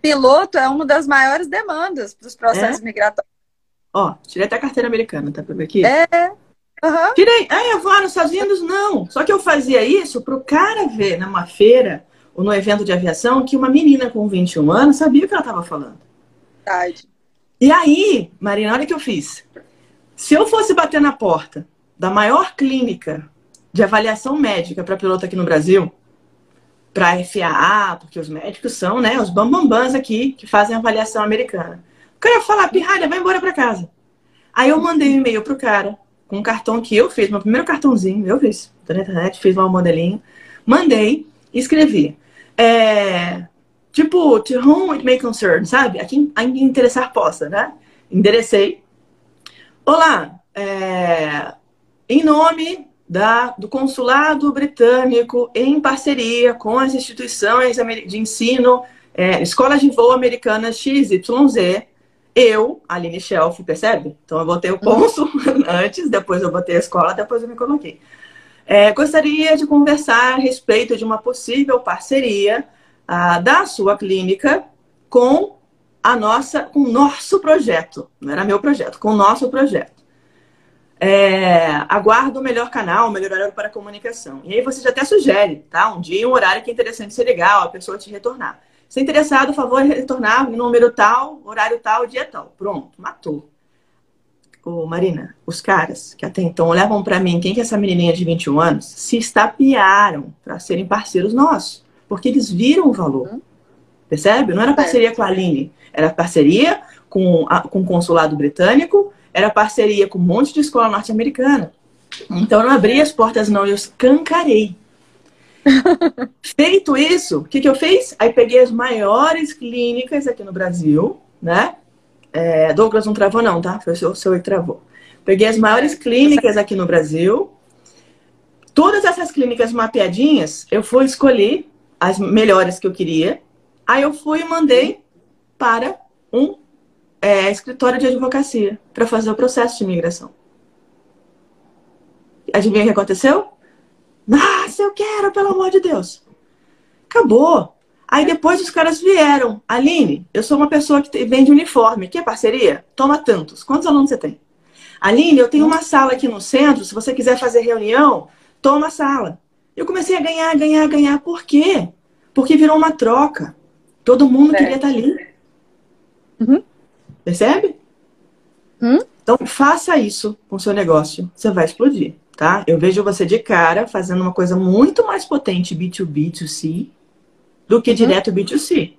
Piloto é uma das maiores demandas para os processos é? migratórios. Ó, tirei até a carteira americana, tá ver aqui? É. Uhum. Tirei. Ah, eu vou nos Estados Unidos? Não. Só que eu fazia isso para o cara ver numa feira no evento de aviação que uma menina com 21 anos sabia o que ela estava falando. Verdade. E aí, Marina, olha o que eu fiz. Se eu fosse bater na porta da maior clínica de avaliação médica para piloto aqui no Brasil, para FAA, porque os médicos são, né, os bambambãs aqui que fazem avaliação americana. O cara ia falar, pirralha, vai embora para casa. Aí eu mandei um e-mail pro cara, com um cartão que eu fiz, meu primeiro cartãozinho, eu fiz, na internet, fiz lá um modelinho, mandei e escrevi. É, tipo, to whom it may concern, sabe? A quem, a quem interessar possa, né? Enderecei. Olá, é, em nome da, do Consulado Britânico, em parceria com as instituições de ensino, é, escolas de voo americanas XYZ, eu, Aline Shelf, percebe? Então eu botei o cônsul (laughs) antes, depois eu botei a escola, depois eu me coloquei. É, gostaria de conversar a respeito de uma possível parceria ah, da sua clínica com a nossa, com o nosso projeto. Não era meu projeto, com o nosso projeto. É, aguardo o melhor canal, o melhor horário para comunicação. E aí você já até sugere, tá? Um dia, um horário que é interessante ser legal, a pessoa te retornar. Se interessado, favor, retornar número tal, horário tal, dia tal. Pronto, matou. Ô, Marina, os caras que até então olhavam para mim, quem que é essa menininha de 21 anos, se estapearam para serem parceiros nossos, porque eles viram o valor. Uhum. Percebe? Não era parceria com a Aline, era parceria com, a, com o consulado britânico, era parceria com um monte de escola norte-americana. Então eu não abri as portas, não, eu escancarei. Feito isso, o que, que eu fiz? Aí peguei as maiores clínicas aqui no Brasil, né? É, Douglas não travou, não, tá? Foi o seu, seu que travou. Peguei as maiores clínicas aqui no Brasil. Todas essas clínicas mapeadinhas, eu fui escolher as melhores que eu queria. Aí eu fui e mandei para um é, escritório de advocacia para fazer o processo de imigração. Adivinha o que aconteceu? Eu quero, pelo amor de Deus. Acabou. Aí depois os caras vieram. Aline, eu sou uma pessoa que vende uniforme. Quer parceria? Toma tantos. Quantos alunos você tem? Aline, eu tenho uma sala aqui no centro. Se você quiser fazer reunião, toma a sala. Eu comecei a ganhar, ganhar, ganhar. Por quê? Porque virou uma troca. Todo mundo é. queria estar ali. Uhum. Percebe? Uhum. Então, faça isso com o seu negócio. Você vai explodir tá? Eu vejo você de cara fazendo uma coisa muito mais potente B2B, 2C, do que uhum. direto B2C.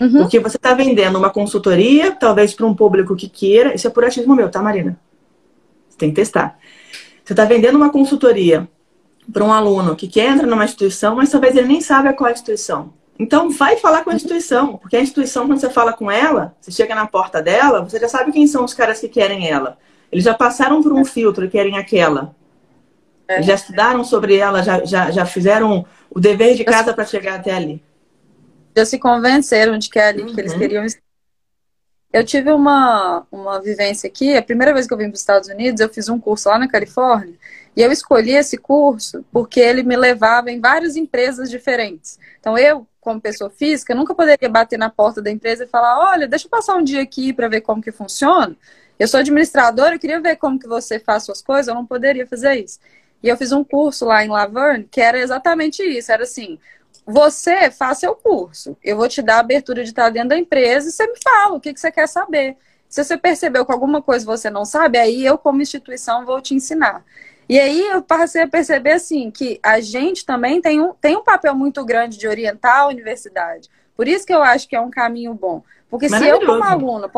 Uhum. Porque você está vendendo uma consultoria, talvez para um público que queira. Isso é por achismo meu, tá, Marina? Você tem que testar. Você está vendendo uma consultoria para um aluno que quer entrar numa instituição, mas talvez ele nem sabe qual é a instituição. Então, vai falar com a instituição, porque a instituição, quando você fala com ela, você chega na porta dela, você já sabe quem são os caras que querem ela. Eles já passaram por um filtro e querem aquela. É. Já estudaram sobre ela, já, já, já fizeram o dever de casa para chegar até ali. Já se convenceram de que é ali uhum. que eles uhum. queriam eu tive uma, uma vivência aqui, a primeira vez que eu vim para os Estados Unidos, eu fiz um curso lá na Califórnia, e eu escolhi esse curso porque ele me levava em várias empresas diferentes. Então, eu, como pessoa física, nunca poderia bater na porta da empresa e falar, olha, deixa eu passar um dia aqui para ver como que funciona. Eu sou administradora, eu queria ver como que você faz suas coisas, eu não poderia fazer isso. E eu fiz um curso lá em Laverne que era exatamente isso. Era assim, você faz seu curso. Eu vou te dar a abertura de estar dentro da empresa e você me fala o que, que você quer saber. Se você percebeu que alguma coisa você não sabe, aí eu, como instituição, vou te ensinar. E aí eu passei a perceber assim que a gente também tem um, tem um papel muito grande de orientar a universidade. Por isso que eu acho que é um caminho bom. Porque se eu, como aluna,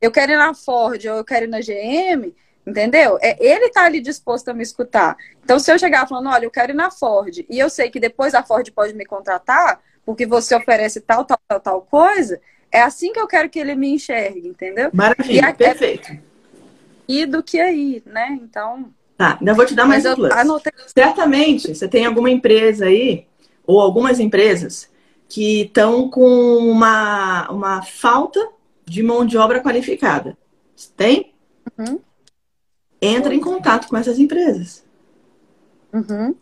eu quero ir na Ford ou eu quero ir na GM, Entendeu? É, ele tá ali disposto a me escutar. Então, se eu chegar falando, olha, eu quero ir na Ford, e eu sei que depois a Ford pode me contratar, porque você oferece tal, tal, tal, tal coisa, é assim que eu quero que ele me enxergue, entendeu? Maravilha, perfeito. E do que aí, né? Então. Tá, ainda vou te dar mais um plus. Anotei... Certamente, você tem alguma empresa aí, ou algumas empresas, que estão com uma, uma falta de mão de obra qualificada. Tem? Uhum entra em contato com essas empresas. Uhum.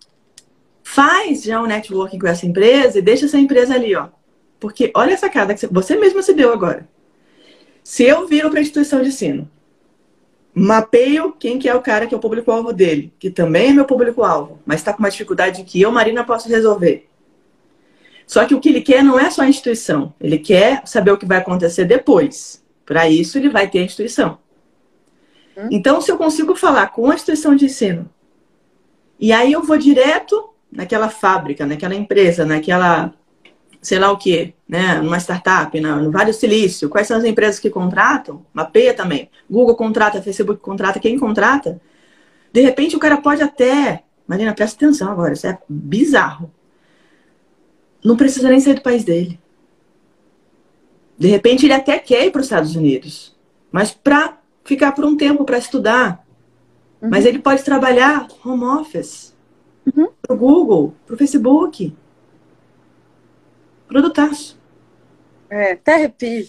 Faz já um networking com essa empresa e deixa essa empresa ali, ó. Porque olha essa cara que você mesma se deu agora. Se eu viro para a instituição de ensino, mapeio quem que é o cara que é o público-alvo dele, que também é meu público-alvo, mas está com uma dificuldade que eu, Marina, posso resolver. Só que o que ele quer não é só a instituição, ele quer saber o que vai acontecer depois. Para isso, ele vai ter a instituição. Hum. Então, se eu consigo falar com a instituição de ensino, e aí eu vou direto naquela fábrica, naquela empresa, naquela, sei lá o que, né? Numa startup, na, no Vale do Silício, quais são as empresas que contratam? Mapeia também. Google contrata, Facebook contrata, quem contrata? De repente o cara pode até. Marina, presta atenção agora, isso é bizarro. Não precisa nem sair do país dele. De repente ele até quer ir para os Estados Unidos, mas para ficar por um tempo para estudar. Uhum. Mas ele pode trabalhar home office. Uhum. Pro Google, pro Facebook. Produtaço. É, até arrepio.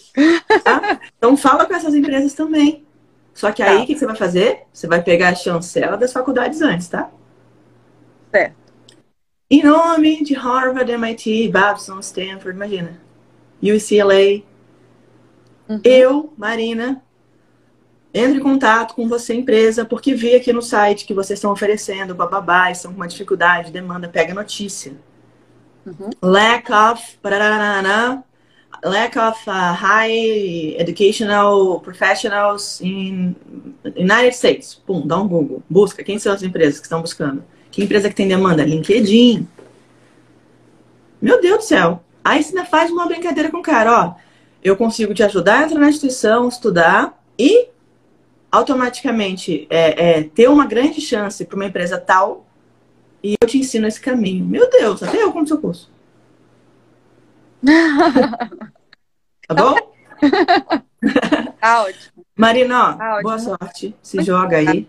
Tá? Então fala com essas empresas também. Só que aí, tá. o que você vai fazer? Você vai pegar a chancela das faculdades antes, tá? Certo. Em nome de Harvard, MIT, Babson, Stanford, imagina. UCLA. Uhum. Eu, Marina, entro em contato com você, empresa, porque vi aqui no site que vocês estão oferecendo, bababá, estão com uma dificuldade, demanda, pega notícia. Uhum. Lack of, lack of uh, high educational professionals in United States. Pum, dá um Google. Busca. Quem são as empresas que estão buscando? Que empresa que tem demanda? LinkedIn. Meu Deus do céu. Aí você ainda faz uma brincadeira com o cara, ó. Eu consigo te ajudar a entrar na instituição, estudar e automaticamente é, é, ter uma grande chance para uma empresa tal e eu te ensino esse caminho. Meu Deus, até eu como seu curso. (laughs) tá bom? (laughs) Tá ótimo. Marina, ó, tá boa sorte. Se joga aí.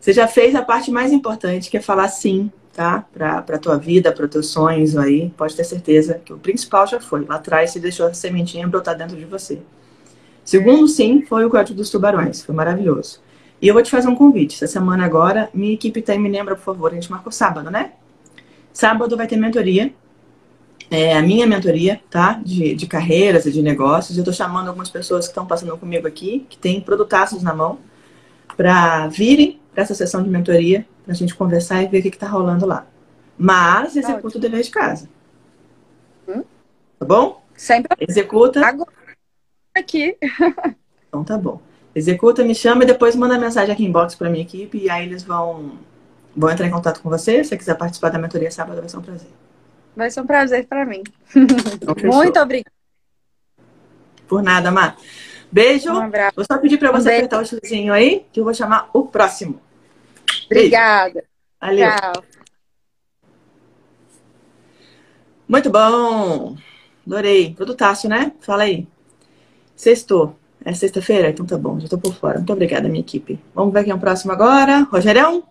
Você já fez a parte mais importante, que é falar sim, tá? Pra, pra tua vida, para teus sonhos aí. Pode ter certeza que o principal já foi. Lá atrás você deixou a sementinha brotar dentro de você. Segundo sim, foi o Código dos Tubarões. Foi maravilhoso. E eu vou te fazer um convite. Essa semana agora, minha equipe tá, me lembra, por favor, a gente marcou sábado, né? Sábado vai ter mentoria é, a minha mentoria, tá? De, de carreiras e de negócios. Eu tô chamando algumas pessoas que estão passando comigo aqui, que têm produtaços na mão, para virem para essa sessão de mentoria, para a gente conversar e ver o que, está rolando lá. Mas executa o dever de casa. Hum? Tá bom? Sempre. Executa. Agora. Aqui. então tá bom. Executa, me chama e depois manda mensagem aqui em box para minha equipe e aí eles vão, vão entrar em contato com você. Se você quiser participar da mentoria sábado, vai ser um prazer. Vai ser um prazer para mim. Então, Muito obrigada. Por nada, Má. Beijo. Um abraço. Vou só pedir para você um apertar o chuzinho aí, que eu vou chamar o próximo. Obrigada. Valeu. Tchau. Muito bom. Adorei. Tudo Tássio, né? Fala aí. Sextou. É sexta-feira? Então tá bom, já tô por fora. Muito obrigada, minha equipe. Vamos ver quem é o próximo agora. Rogerão?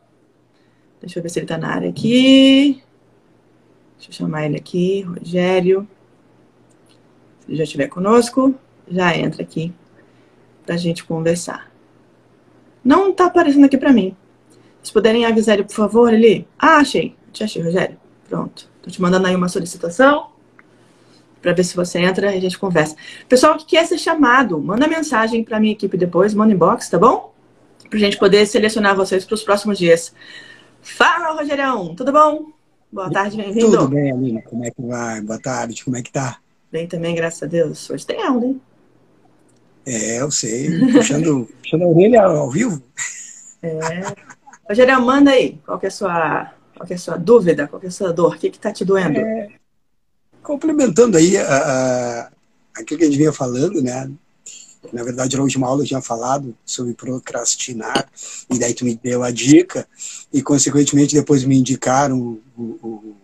Deixa eu ver se ele tá na área aqui. Deixa eu chamar ele aqui, Rogério. Se ele já estiver conosco, já entra aqui para a gente conversar. Não está aparecendo aqui para mim. Se puderem avisar ele, por favor, ele. Ah, achei. Te achei, Rogério. Pronto. Estou te mandando aí uma solicitação para ver se você entra e a gente conversa. Pessoal que quer ser chamado, manda mensagem para minha equipe depois, manda inbox, tá bom? Para a gente poder selecionar vocês para os próximos dias. Fala, Rogerão, tudo bom? Boa tarde, bem-vindo. Tudo bem, Aline? Como é que vai? Boa tarde, como é que tá? Bem também, graças a Deus. Hoje tem aula, hein? É, eu sei. Puxando, (laughs) puxando a orelha ao vivo. É. Rogério, manda aí. Qual que é a sua, qual é a sua dúvida? Qual é a sua dor? O que está te doendo? É, complementando aí a, aquilo que a gente vinha falando, né? Na verdade, na última aula eu tinha falado sobre procrastinar, e daí tu me deu a dica, e consequentemente depois me indicaram o, o,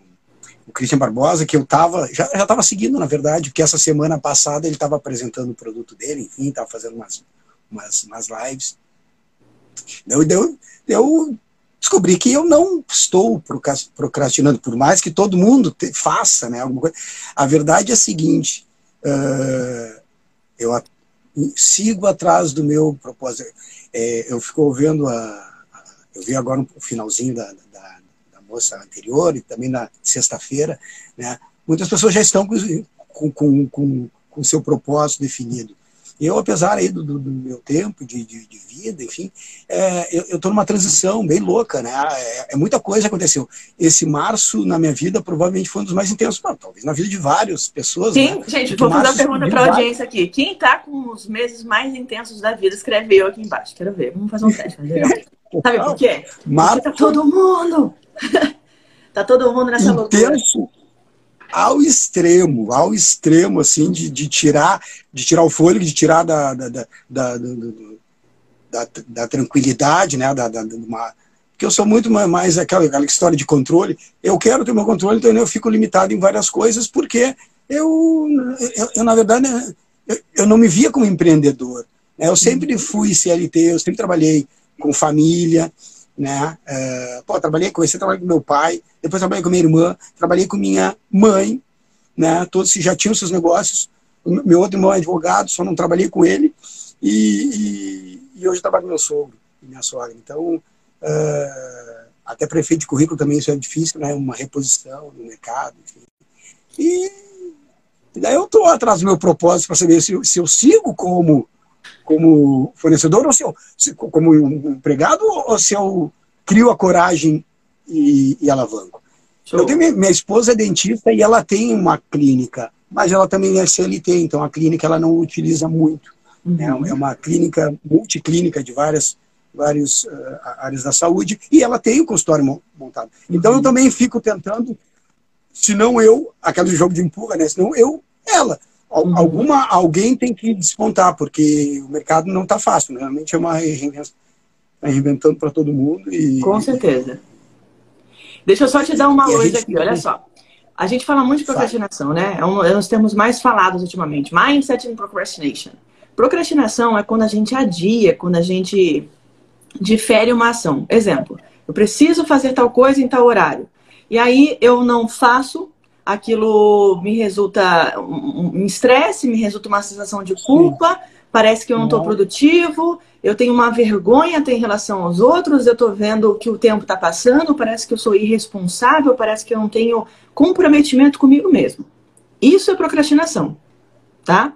o Christian Barbosa, que eu tava, já estava seguindo, na verdade, porque essa semana passada ele estava apresentando o produto dele, enfim, estava fazendo umas, umas, umas lives. Eu, eu, eu descobri que eu não estou procrastinando, por mais que todo mundo te, faça né, alguma coisa. A verdade é a seguinte, uh, eu sigo atrás do meu propósito. É, eu fico vendo a, a, eu vi agora o finalzinho da, da, da, moça anterior e também na sexta-feira, né? Muitas pessoas já estão com com, com, com, com seu propósito definido. Eu, apesar aí do, do, do meu tempo de, de, de vida, enfim, é, eu estou numa transição bem louca, né? É, é, muita coisa aconteceu. Esse março na minha vida provavelmente foi um dos mais intensos, talvez na vida de várias pessoas. Quem, né? Gente, vou fazer uma pergunta para a audiência aqui. Quem está com os meses mais intensos da vida, escreve eu aqui embaixo. Quero ver. Vamos fazer um teste. (laughs) Sabe por quê? Março... Porque tá todo mundo. (laughs) tá todo mundo nessa loucura. Ao extremo, ao extremo, assim, de, de tirar de tirar o fôlego, de tirar da, da, da, da, da, da tranquilidade, né, da, da, uma, porque eu sou muito mais aquela, aquela história de controle. Eu quero ter meu controle, então eu fico limitado em várias coisas, porque eu, eu, eu na verdade, eu, eu, não me via como empreendedor. Né? Eu sempre fui CLT, eu sempre trabalhei com família, né? Uh, pô, trabalhei, comecei a trabalhar com meu pai, depois trabalhei com minha irmã, trabalhei com minha mãe, né? Todos já tinham seus negócios. Meu outro irmão é advogado, só não trabalhei com ele. E, e, e hoje trabalho com meu sogro e minha sogra. Então, uh, até prefeito de currículo também isso é difícil, né? Uma reposição no mercado, enfim. E, e daí eu estou atrás do meu propósito para saber se, se eu sigo como como fornecedor ou se eu, se, como um empregado ou se eu crio a coragem e, e alavanco. Show. Eu tenho minha, minha, esposa é dentista e ela tem uma clínica, mas ela também é CLT, então a clínica ela não utiliza muito. Né? Uhum. É uma clínica multiclínica de várias várias uh, áreas da saúde e ela tem o consultório montado. Então uhum. eu também fico tentando, se não eu, aquele jogo de empurra, né? Se não eu, ela. Uhum. Alguma, alguém tem que despontar, porque o mercado não está fácil. Né? Realmente é uma reinvenção, tá reinventando para todo mundo. E, Com certeza. Deixa eu só te dar uma luz aqui, olha só. A gente fala muito de procrastinação, né? É um, é um dos termos mais falados ultimamente. Mindset and procrastination. Procrastinação é quando a gente adia, quando a gente difere uma ação. Exemplo, eu preciso fazer tal coisa em tal horário. E aí eu não faço aquilo me resulta um estresse, me resulta uma sensação de culpa, Sim. parece que eu não estou produtivo, eu tenho uma vergonha em relação aos outros, eu estou vendo que o tempo está passando, parece que eu sou irresponsável, parece que eu não tenho comprometimento comigo mesmo. Isso é procrastinação, tá?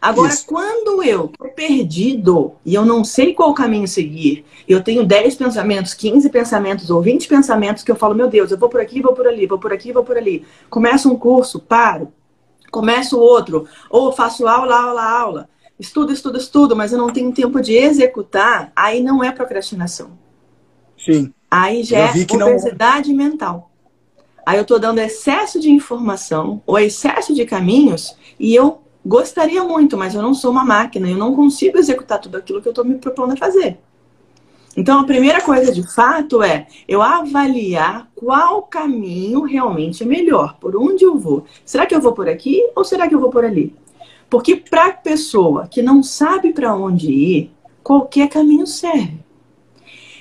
Agora, Isso. quando eu estou perdido e eu não sei qual caminho seguir, eu tenho 10 pensamentos, 15 pensamentos ou 20 pensamentos que eu falo, meu Deus, eu vou por aqui, vou por ali, vou por aqui, vou por ali. Começo um curso, paro. Começo outro, ou faço aula, aula, aula. Estudo, estudo, estudo, mas eu não tenho tempo de executar, aí não é procrastinação. Sim. Aí já é obesidade não... mental. Aí eu estou dando excesso de informação ou excesso de caminhos e eu gostaria muito, mas eu não sou uma máquina, eu não consigo executar tudo aquilo que eu estou me propondo a fazer. Então, a primeira coisa de fato é eu avaliar qual caminho realmente é melhor, por onde eu vou. Será que eu vou por aqui ou será que eu vou por ali? Porque para a pessoa que não sabe para onde ir, qualquer caminho serve.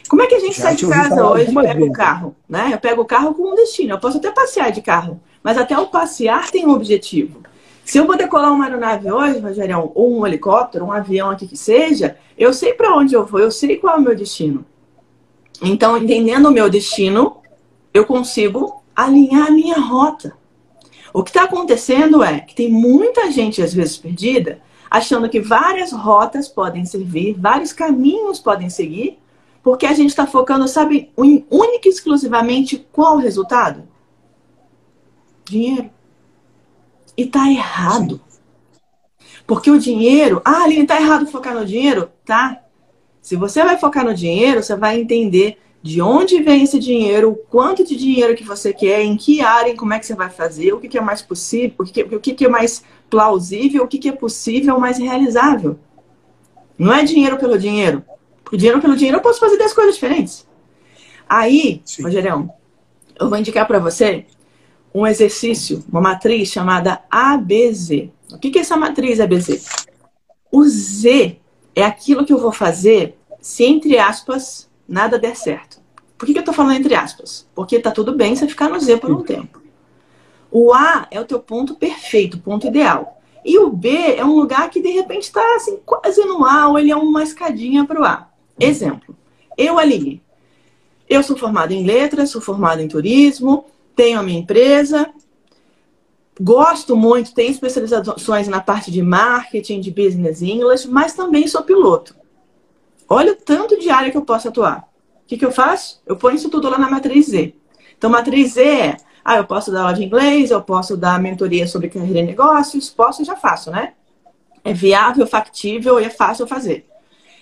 Como é que a gente Já sai de casa hoje e pega o carro? Né? Eu pego o carro com um destino. Eu posso até passear de carro, mas até o passear tem um objetivo. Se eu vou decolar uma aeronave hoje, Rogério, ou um helicóptero, um avião aqui que seja, eu sei para onde eu vou, eu sei qual é o meu destino. Então, entendendo o meu destino, eu consigo alinhar a minha rota. O que está acontecendo é que tem muita gente, às vezes, perdida, achando que várias rotas podem servir, vários caminhos podem seguir, porque a gente está focando, sabe, única e exclusivamente qual o resultado? Dinheiro. E tá errado. Porque o dinheiro. Ah, Aline, tá errado focar no dinheiro? Tá. Se você vai focar no dinheiro, você vai entender de onde vem esse dinheiro, o quanto de dinheiro que você quer, em que área, como é que você vai fazer, o que, que é mais possível, o que, o que, que é mais plausível, o que, que é possível, mais realizável. Não é dinheiro pelo dinheiro. Porque dinheiro pelo dinheiro eu posso fazer 10 coisas diferentes. Aí, Sim. Rogerião, eu vou indicar para você um exercício, uma matriz chamada ABZ. O que é essa matriz ABZ? O Z é aquilo que eu vou fazer se, entre aspas, nada der certo. Por que, eu estou falando entre aspas? Porque tá tudo bem você ficar no Z por um tempo. O A é o teu ponto perfeito, ponto ideal. E o B é um lugar que de repente está assim, quase no A, ou ele é uma escadinha para o A. Exemplo, eu, Aline, eu sou formada em letras, sou formada em turismo, tenho a minha empresa, Gosto muito, tenho especializações na parte de marketing, de business English, mas também sou piloto. Olha o tanto de área que eu posso atuar. O que, que eu faço? Eu ponho isso tudo lá na matriz Z. Então, matriz Z é, ah, eu posso dar aula de inglês, eu posso dar mentoria sobre carreira e negócios, posso e já faço, né? É viável, factível e é fácil fazer.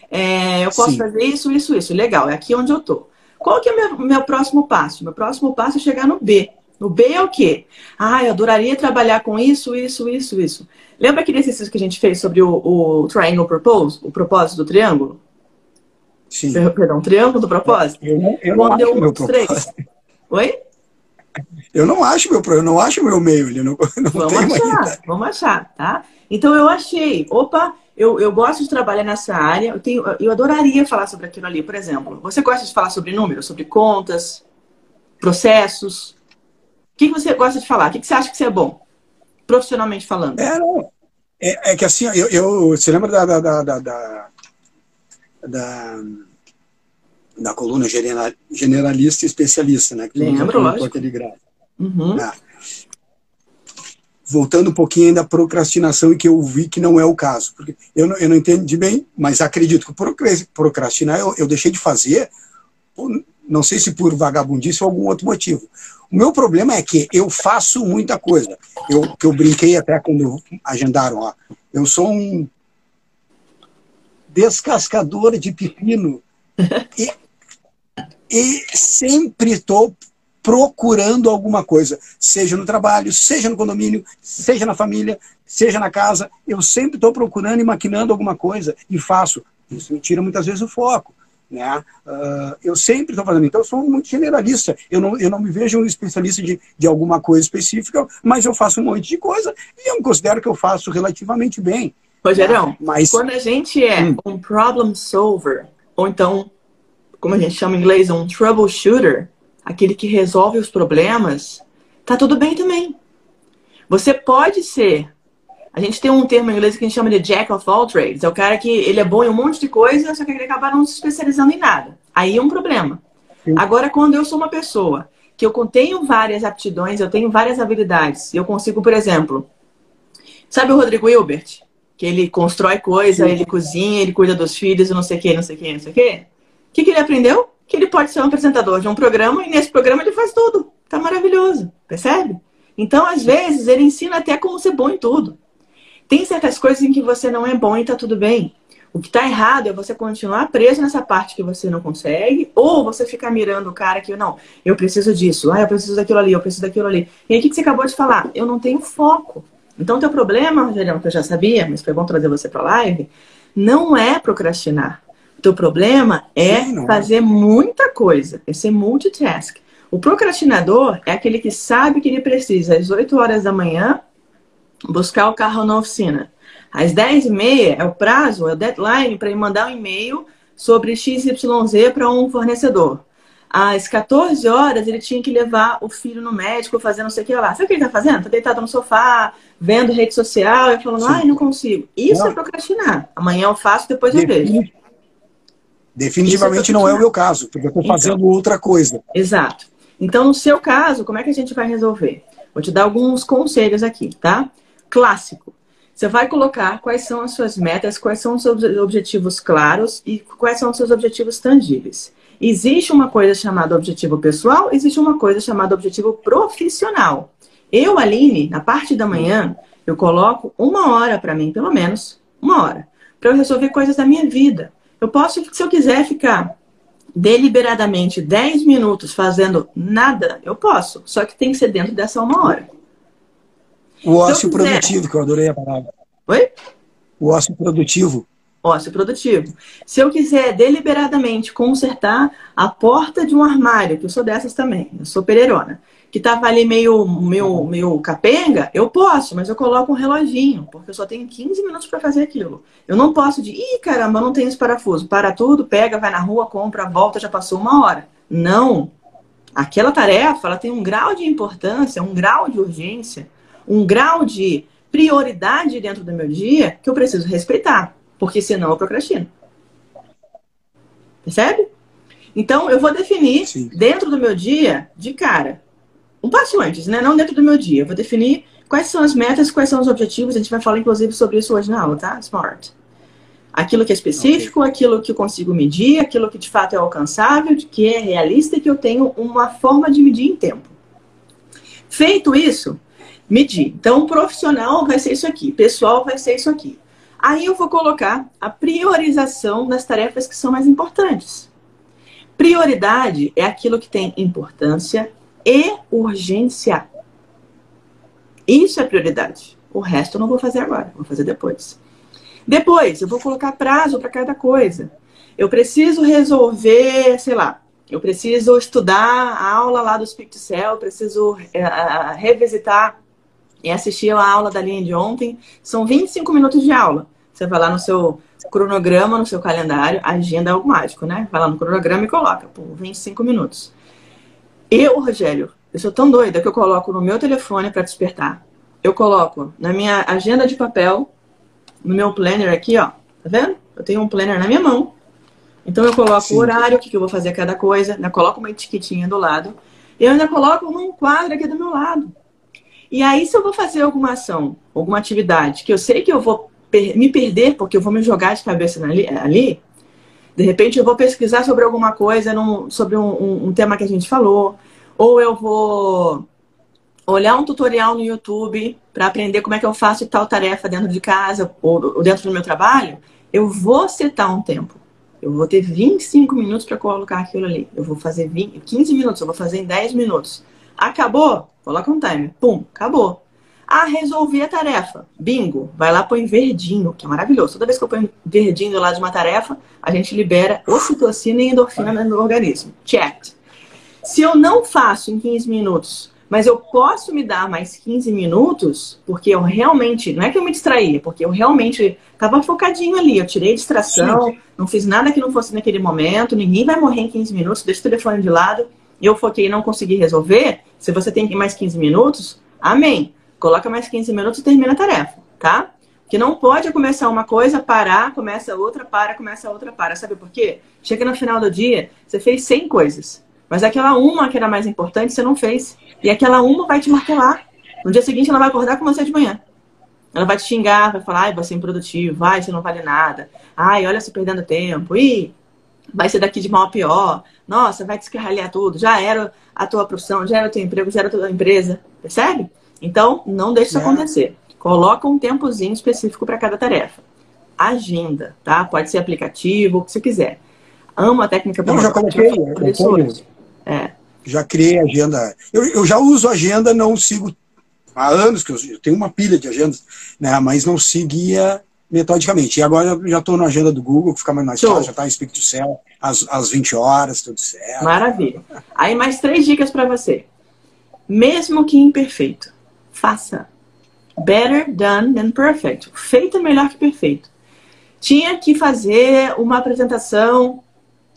É, eu posso Sim. fazer isso, isso, isso. Legal, é aqui onde eu tô. Qual que é o meu, meu próximo passo? Meu próximo passo é chegar no B. No B é o quê? Ah, eu adoraria trabalhar com isso, isso, isso, isso. Lembra aquele exercício que a gente fez sobre o, o triangle purpose, o propósito do triângulo? Sim. Perdão, triângulo do propósito? Eu não, eu não acho meu propósito. Oi? Eu não acho meu, eu não acho meu meio, ele não, (laughs) não vamos achar, ainda. vamos achar, tá? Então eu achei, opa, eu, eu gosto de trabalhar nessa área, eu, tenho, eu adoraria falar sobre aquilo ali, por exemplo. Você gosta de falar sobre números, sobre contas, processos? O que, você gosta de falar? O que, você acha que você é bom, profissionalmente falando? É. É, é que assim, eu, eu, você lembra da, da, da, da, da, da coluna generalista e especialista, né? Que Lembro, lógico. Uhum. É. Voltando um pouquinho ainda à procrastinação e que eu vi que não é o caso. Porque eu não, eu não entendi bem, mas acredito que procrastinar eu, eu deixei de fazer, não sei se por vagabundice ou algum outro motivo. O meu problema é que eu faço muita coisa. Eu, que eu brinquei até quando agendaram, ó. Eu sou um descascador de pepino. (laughs) e, e sempre estou procurando alguma coisa, seja no trabalho, seja no condomínio, seja na família, seja na casa. Eu sempre estou procurando e maquinando alguma coisa e faço. Isso me tira muitas vezes o foco. Né? Uh, eu sempre estou fazendo, então eu sou muito generalista. Eu não, eu não me vejo um especialista de, de alguma coisa específica, mas eu faço um monte de coisa e eu considero que eu faço relativamente bem. Rogerão, né? mas quando a gente é hum. um problem solver, ou então, como a gente chama em inglês, um troubleshooter, aquele que resolve os problemas, tá tudo bem também. Você pode ser a gente tem um termo em inglês que a gente chama de jack of all trades. É o cara que ele é bom em um monte de coisa, só que ele acaba não se especializando em nada. Aí é um problema. Sim. Agora, quando eu sou uma pessoa que eu tenho várias aptidões, eu tenho várias habilidades, eu consigo, por exemplo, sabe o Rodrigo Hilbert? Que ele constrói coisa, Sim. ele cozinha, ele cuida dos filhos, não sei o que, não sei o que, não sei o que. O que, que ele aprendeu? Que ele pode ser um apresentador de um programa e nesse programa ele faz tudo. Tá maravilhoso, percebe? Então, às vezes, ele ensina até como ser bom em tudo. Tem certas coisas em que você não é bom e tá tudo bem. O que tá errado é você continuar preso nessa parte que você não consegue, ou você ficar mirando o cara que, não, eu preciso disso, ah, eu preciso daquilo ali, eu preciso daquilo ali. E aí, o que você acabou de falar? Eu não tenho foco. Então, teu problema, Rogério, que eu já sabia, mas foi bom trazer você para live, não é procrastinar. O teu problema é Sim, é. fazer muita coisa, é ser multitask. O procrastinador é aquele que sabe que ele precisa às 8 horas da manhã buscar o carro na oficina. Às 10h30 é o prazo, é o deadline para ele mandar um e-mail sobre XYZ para um fornecedor. Às 14 horas ele tinha que levar o filho no médico, fazer não sei o que lá. Sabe o que ele está fazendo? Está deitado no sofá, vendo rede social e falando, Sim. ai, não consigo. Isso não. é procrastinar. Amanhã eu faço, depois eu vejo. Definitivamente não é o meu caso, porque eu estou fazendo então, outra coisa. Exato. Então, no seu caso, como é que a gente vai resolver? Vou te dar alguns conselhos aqui, tá? clássico. Você vai colocar quais são as suas metas, quais são os seus objetivos claros e quais são os seus objetivos tangíveis. Existe uma coisa chamada objetivo pessoal, existe uma coisa chamada objetivo profissional. Eu, Aline, na parte da manhã, eu coloco uma hora para mim, pelo menos, uma hora, para eu resolver coisas da minha vida. Eu posso, se eu quiser ficar deliberadamente 10 minutos fazendo nada, eu posso. Só que tem que ser dentro dessa uma hora. O ócio produtivo, que eu adorei a palavra. Oi? O ócio produtivo. Ócio produtivo. Se eu quiser deliberadamente consertar a porta de um armário, que eu sou dessas também, eu sou pereirona, que tava ali meio, meio, meio capenga, eu posso, mas eu coloco um reloginho, porque eu só tenho 15 minutos para fazer aquilo. Eu não posso de, ih, caramba, não tenho esse parafuso. Para tudo, pega, vai na rua, compra, volta, já passou uma hora. Não. Aquela tarefa, ela tem um grau de importância, um grau de urgência um grau de prioridade dentro do meu dia que eu preciso respeitar, porque senão eu procrastino. Percebe? Então, eu vou definir Sim. dentro do meu dia, de cara, um passo antes, né? Não dentro do meu dia. Eu vou definir Quais são as metas, quais são os objetivos? A gente vai falar, inclusive, sobre isso hoje na aula, tá? Smart. Aquilo que é específico, okay. aquilo que eu consigo medir, aquilo que de fato é alcançável, que é realista e que eu tenho uma forma de medir em tempo. Feito isso, medir. Então, profissional vai ser isso aqui, pessoal vai ser isso aqui. Aí eu vou colocar a priorização das tarefas que são mais importantes. Prioridade é aquilo que tem importância e urgência. Isso é prioridade. O resto eu não vou fazer agora, vou fazer depois. Depois, eu vou colocar prazo para cada coisa. Eu preciso resolver, sei lá, eu preciso estudar a aula lá do Speak Cell, preciso é, revisitar e assistir a aula da linha de ontem. São 25 minutos de aula. Você vai lá no seu cronograma, no seu calendário, agenda é algo mágico, né? Vai lá no cronograma e coloca, pô, 25 minutos. Eu, Rogério, eu sou tão doida que eu coloco no meu telefone para despertar. Eu coloco na minha agenda de papel, no meu planner aqui, ó. Tá vendo? Eu tenho um planner na minha mão. Então eu coloco Sim. o horário, o que, que eu vou fazer cada coisa, ainda coloco uma etiquetinha do lado. E eu ainda coloco um quadro aqui do meu lado. E aí, se eu vou fazer alguma ação, alguma atividade, que eu sei que eu vou per me perder, porque eu vou me jogar de cabeça ali, ali, de repente eu vou pesquisar sobre alguma coisa, num, sobre um, um, um tema que a gente falou, ou eu vou olhar um tutorial no YouTube para aprender como é que eu faço tal tarefa dentro de casa ou, dentro do meu trabalho, eu vou setar um tempo. Eu vou ter 25 minutos para colocar aquilo ali. Eu vou fazer 20, 15 minutos, eu vou fazer em 10 minutos. Acabou? Coloca um timer. Pum, acabou. Ah, resolvi a tarefa. Bingo. Vai lá, põe verdinho, que é maravilhoso. Toda vez que eu ponho verdinho lá de uma tarefa, a gente libera ocitocina e endorfina no organismo. Check. Se eu não faço em 15 minutos, mas eu posso me dar mais 15 minutos, porque eu realmente, não é que eu me distraía, porque eu realmente estava focadinho ali, eu tirei distração, Sim. não fiz nada que não fosse naquele momento, ninguém vai morrer em 15 minutos, deixa o telefone de lado, eu foquei e não consegui resolver, se você tem mais 15 minutos, amém. Coloca mais 15 minutos e termina a tarefa, tá? Que não pode começar uma coisa, parar, começa outra, para, começa outra, para. Sabe por quê? Chega no final do dia, você fez 100 coisas. Mas aquela uma que era mais importante, você não fez. E aquela uma vai te martelar. No dia seguinte, ela vai acordar com você de manhã. Ela vai te xingar, vai falar, ai, você é improdutivo, ai, você não vale nada. Ai, olha você perdendo tempo. Ih, vai ser daqui de mal a pior. Nossa, vai descarralhar tudo. Já era a tua profissão, já era o teu emprego, já era a tua empresa. Percebe? Então, não deixe isso é. acontecer. Coloca um tempozinho específico para cada tarefa. Agenda, tá? Pode ser aplicativo, o que você quiser. Amo a técnica. Não, já coloquei. É. Já criei agenda. Eu, eu já uso agenda, não sigo há anos que eu, eu tenho uma pilha de agendas, né? Mas não seguia metodicamente. E agora eu já estou na agenda do Google, que fica mais, mais fácil, já está em Speak to Cell, às, às 20 horas, tudo certo. Maravilha. Aí mais três dicas para você. Mesmo que imperfeito, faça. Better done than perfect. Feito é melhor que perfeito. Tinha que fazer uma apresentação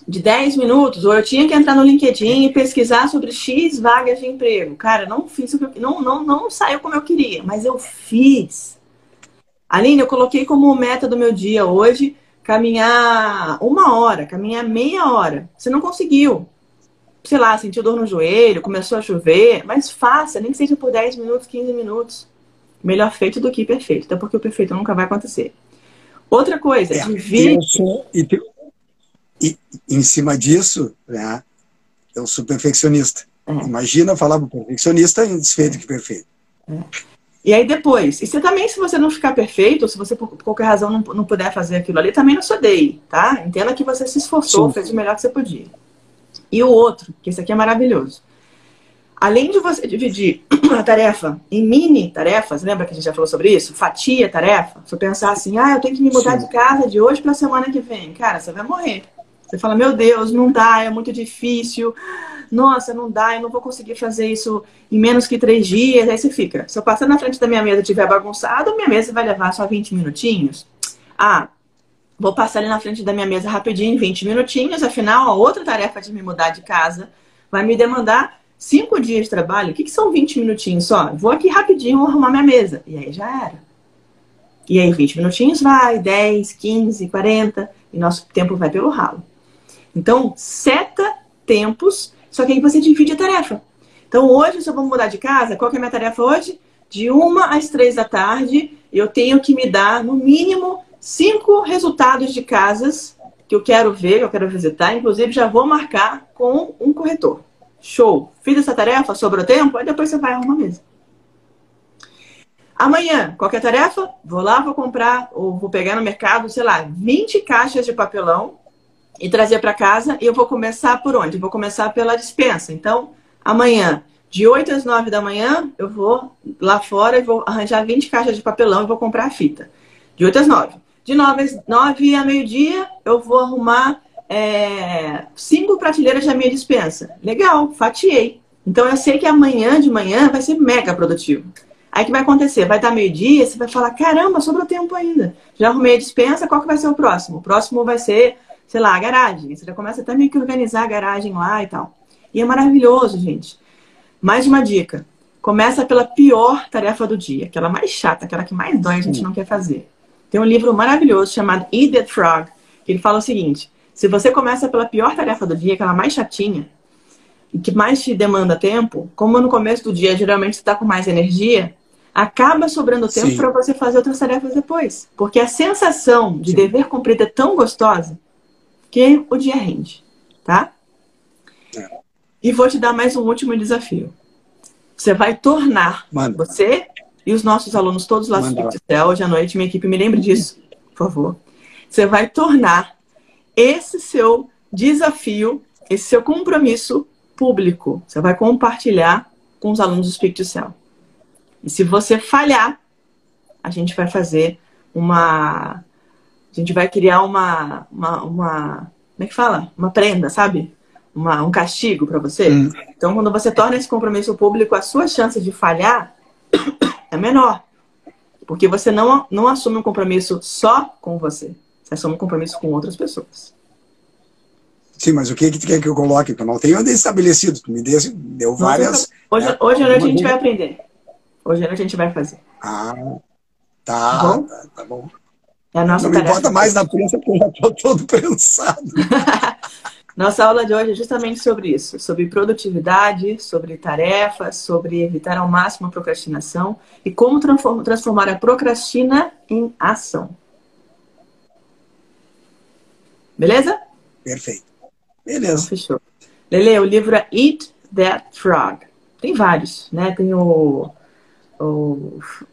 de 10 minutos, ou eu tinha que entrar no LinkedIn e pesquisar sobre X vagas de emprego. Cara, não fiz o que eu, não, não, não saiu como eu queria, mas eu fiz. Aline, eu coloquei como meta do meu dia hoje caminhar uma hora, caminhar meia hora. Você não conseguiu. Sei lá, sentiu dor no joelho, começou a chover, mas faça, nem que seja por 10 minutos, 15 minutos. Melhor feito do que perfeito, até porque o perfeito nunca vai acontecer. Outra coisa, é, divide. E, e, em cima disso, né, eu sou perfeccionista. É. Imagina falar para perfeccionista em desfeito que perfeito. É. E aí depois, e você também, se você não ficar perfeito, ou se você por qualquer razão não, não puder fazer aquilo ali, também não se odeie, tá? Entenda que você se esforçou, Sim. fez o melhor que você podia. E o outro, que esse aqui é maravilhoso. Além de você dividir (clears throat) a tarefa em mini tarefas, lembra que a gente já falou sobre isso? Fatia tarefa. Se eu pensar assim, ah, eu tenho que me mudar Sim. de casa de hoje para a semana que vem. Cara, você vai morrer. Você fala, meu Deus, não dá, é muito difícil nossa, não dá, eu não vou conseguir fazer isso em menos que três dias. Aí você fica, se eu passar na frente da minha mesa e tiver bagunçado, minha mesa vai levar só 20 minutinhos. Ah, vou passar ali na frente da minha mesa rapidinho, 20 minutinhos, afinal, a outra tarefa de me mudar de casa vai me demandar cinco dias de trabalho. O que, que são 20 minutinhos só? Vou aqui rapidinho arrumar minha mesa. E aí já era. E aí 20 minutinhos vai, 10, 15, 40, e nosso tempo vai pelo ralo. Então, seta tempos só que aí você divide a tarefa. Então hoje, se eu vou mudar de casa, qual que é a minha tarefa hoje? de uma às três da tarde, eu tenho que me dar, no mínimo, cinco resultados de casas que eu quero ver, que eu quero visitar. Inclusive, já vou marcar com um corretor. Show! Fiz essa tarefa, sobrou tempo, aí depois você vai arrumar mesmo. Amanhã, qualquer tarefa? Vou lá, vou comprar, ou vou pegar no mercado, sei lá, 20 caixas de papelão e trazer para casa. E eu vou começar por onde? Vou começar pela dispensa. Então, amanhã, de 8 às 9 da manhã, eu vou lá fora e vou arranjar 20 caixas de papelão e vou comprar a fita. De 8 às 9. De 9 às 9 a meio-dia, eu vou arrumar é, cinco prateleiras da minha dispensa. Legal, fatiei. Então eu sei que amanhã de manhã vai ser mega produtivo. Aí o que vai acontecer? Vai estar meio-dia, você vai falar: caramba, sobrou tempo ainda. Já arrumei a dispensa, qual que vai ser o próximo? O próximo vai ser, sei lá, a garagem. Você já começa até meio que organizar a garagem lá e tal. E é maravilhoso, gente. Mais uma dica. Começa pela pior tarefa do dia, aquela mais chata, aquela que mais dói, a gente não quer fazer. Tem um livro maravilhoso chamado Eat That Frog, que ele fala o seguinte: se você começa pela pior tarefa do dia, aquela mais chatinha, e que mais te demanda tempo, como no começo do dia geralmente você está com mais energia, acaba sobrando tempo para você fazer outras tarefas depois. Porque a sensação de Sim. dever cumprido é tão gostosa que o dia rende, tá? É. E vou te dar mais um último desafio. Você vai tornar Manda. você e os nossos alunos todos lá do Céu, hoje à noite, minha equipe, me lembre disso, por favor. Você vai tornar esse seu desafio, esse seu compromisso público. Você vai compartilhar com os alunos do Speak to Cell. E se você falhar, a gente vai fazer uma. A gente vai criar uma. uma, uma como é que fala? Uma prenda, sabe? uma, um castigo para você. Hum. Então, quando você torna esse compromisso público, a sua chance de falhar é menor. Porque você não, não assume um compromisso só com você. Você assume um compromisso com outras pessoas. Sim, mas o que, que tu quer que eu coloque? Tu não onde estabelecido. Tu me deu, deu várias. Hoje, é, hoje à noite a gente vai aprender. Hoje à noite a gente vai fazer. Ah, tá. Tá bom. Tá, tá bom. É a nossa não tarefa. me bota mais na prensa porque eu já estou todo pensado. (laughs) Nossa aula de hoje é justamente sobre isso, sobre produtividade, sobre tarefas, sobre evitar ao máximo a procrastinação e como transformar a procrastina em ação. Beleza? Perfeito. Beleza. Então, fechou. Lele, o livro é Eat That Frog. Tem vários, né? Tem o, o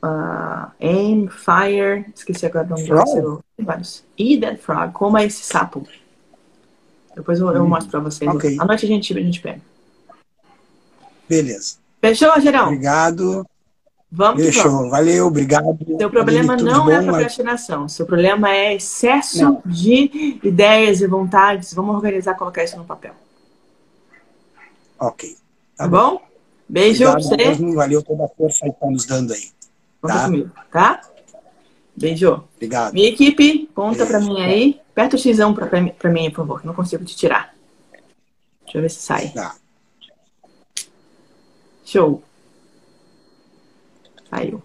uh, Aim, Fire, esqueci agora o nome do Tem vários. Eat That Frog, coma esse sapo. Depois eu, eu hum. mostro pra vocês. Okay. À noite a gente, a gente pega. Beleza. Fechou, Gerão? Obrigado. Vamos Fechou. Vamos. Valeu, obrigado. Seu problema não é procrastinação. Mas... Seu problema é excesso não. de ideias e vontades. Vamos organizar, colocar isso no papel. Ok. Tá, tá bom? bom? Beijo Obrigado pra você. Valeu toda a força que tá nos dando aí. Vamos tá? comigo, tá? Beijo. Obrigado. Minha equipe, conta pra mim aí. Aperta o X pra, pra mim, por favor, que não consigo te tirar. Deixa eu ver se sai. Tá. Show. Saiu.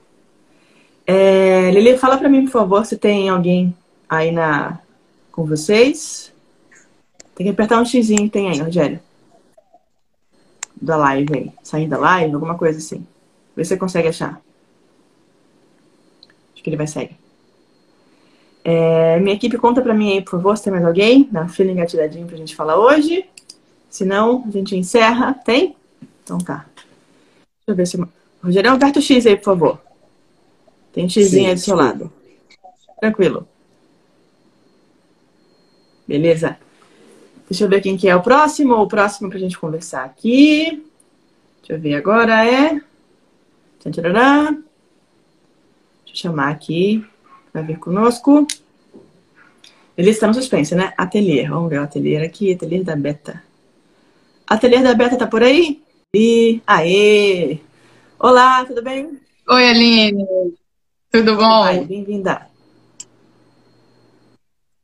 É, Lili, fala pra mim, por favor, se tem alguém aí na com vocês. Tem que apertar um X, tem aí, Rogério. Da live aí. Saindo da live, alguma coisa assim. Vê se você consegue achar. Acho que ele vai sair. É, minha equipe conta pra mim aí, por favor, se tem mais alguém na fila engatilhadinho pra gente falar hoje. Se não, a gente encerra. Tem? Então tá. Deixa eu ver se. Rogerão, aperta o X aí, por favor. Tem um X aí do seu lado. Tranquilo. Beleza? Deixa eu ver quem que é o próximo. O próximo pra gente conversar aqui. Deixa eu ver agora é. Deixa eu chamar aqui vai vir conosco. Ele está no suspense, né? Ateliê. Vamos ver o ateliê aqui, ateliê da Beta. Ateliê da Beta tá por aí? E aê! Olá, tudo bem? Oi, Aline. Tudo bom? Bem-vinda.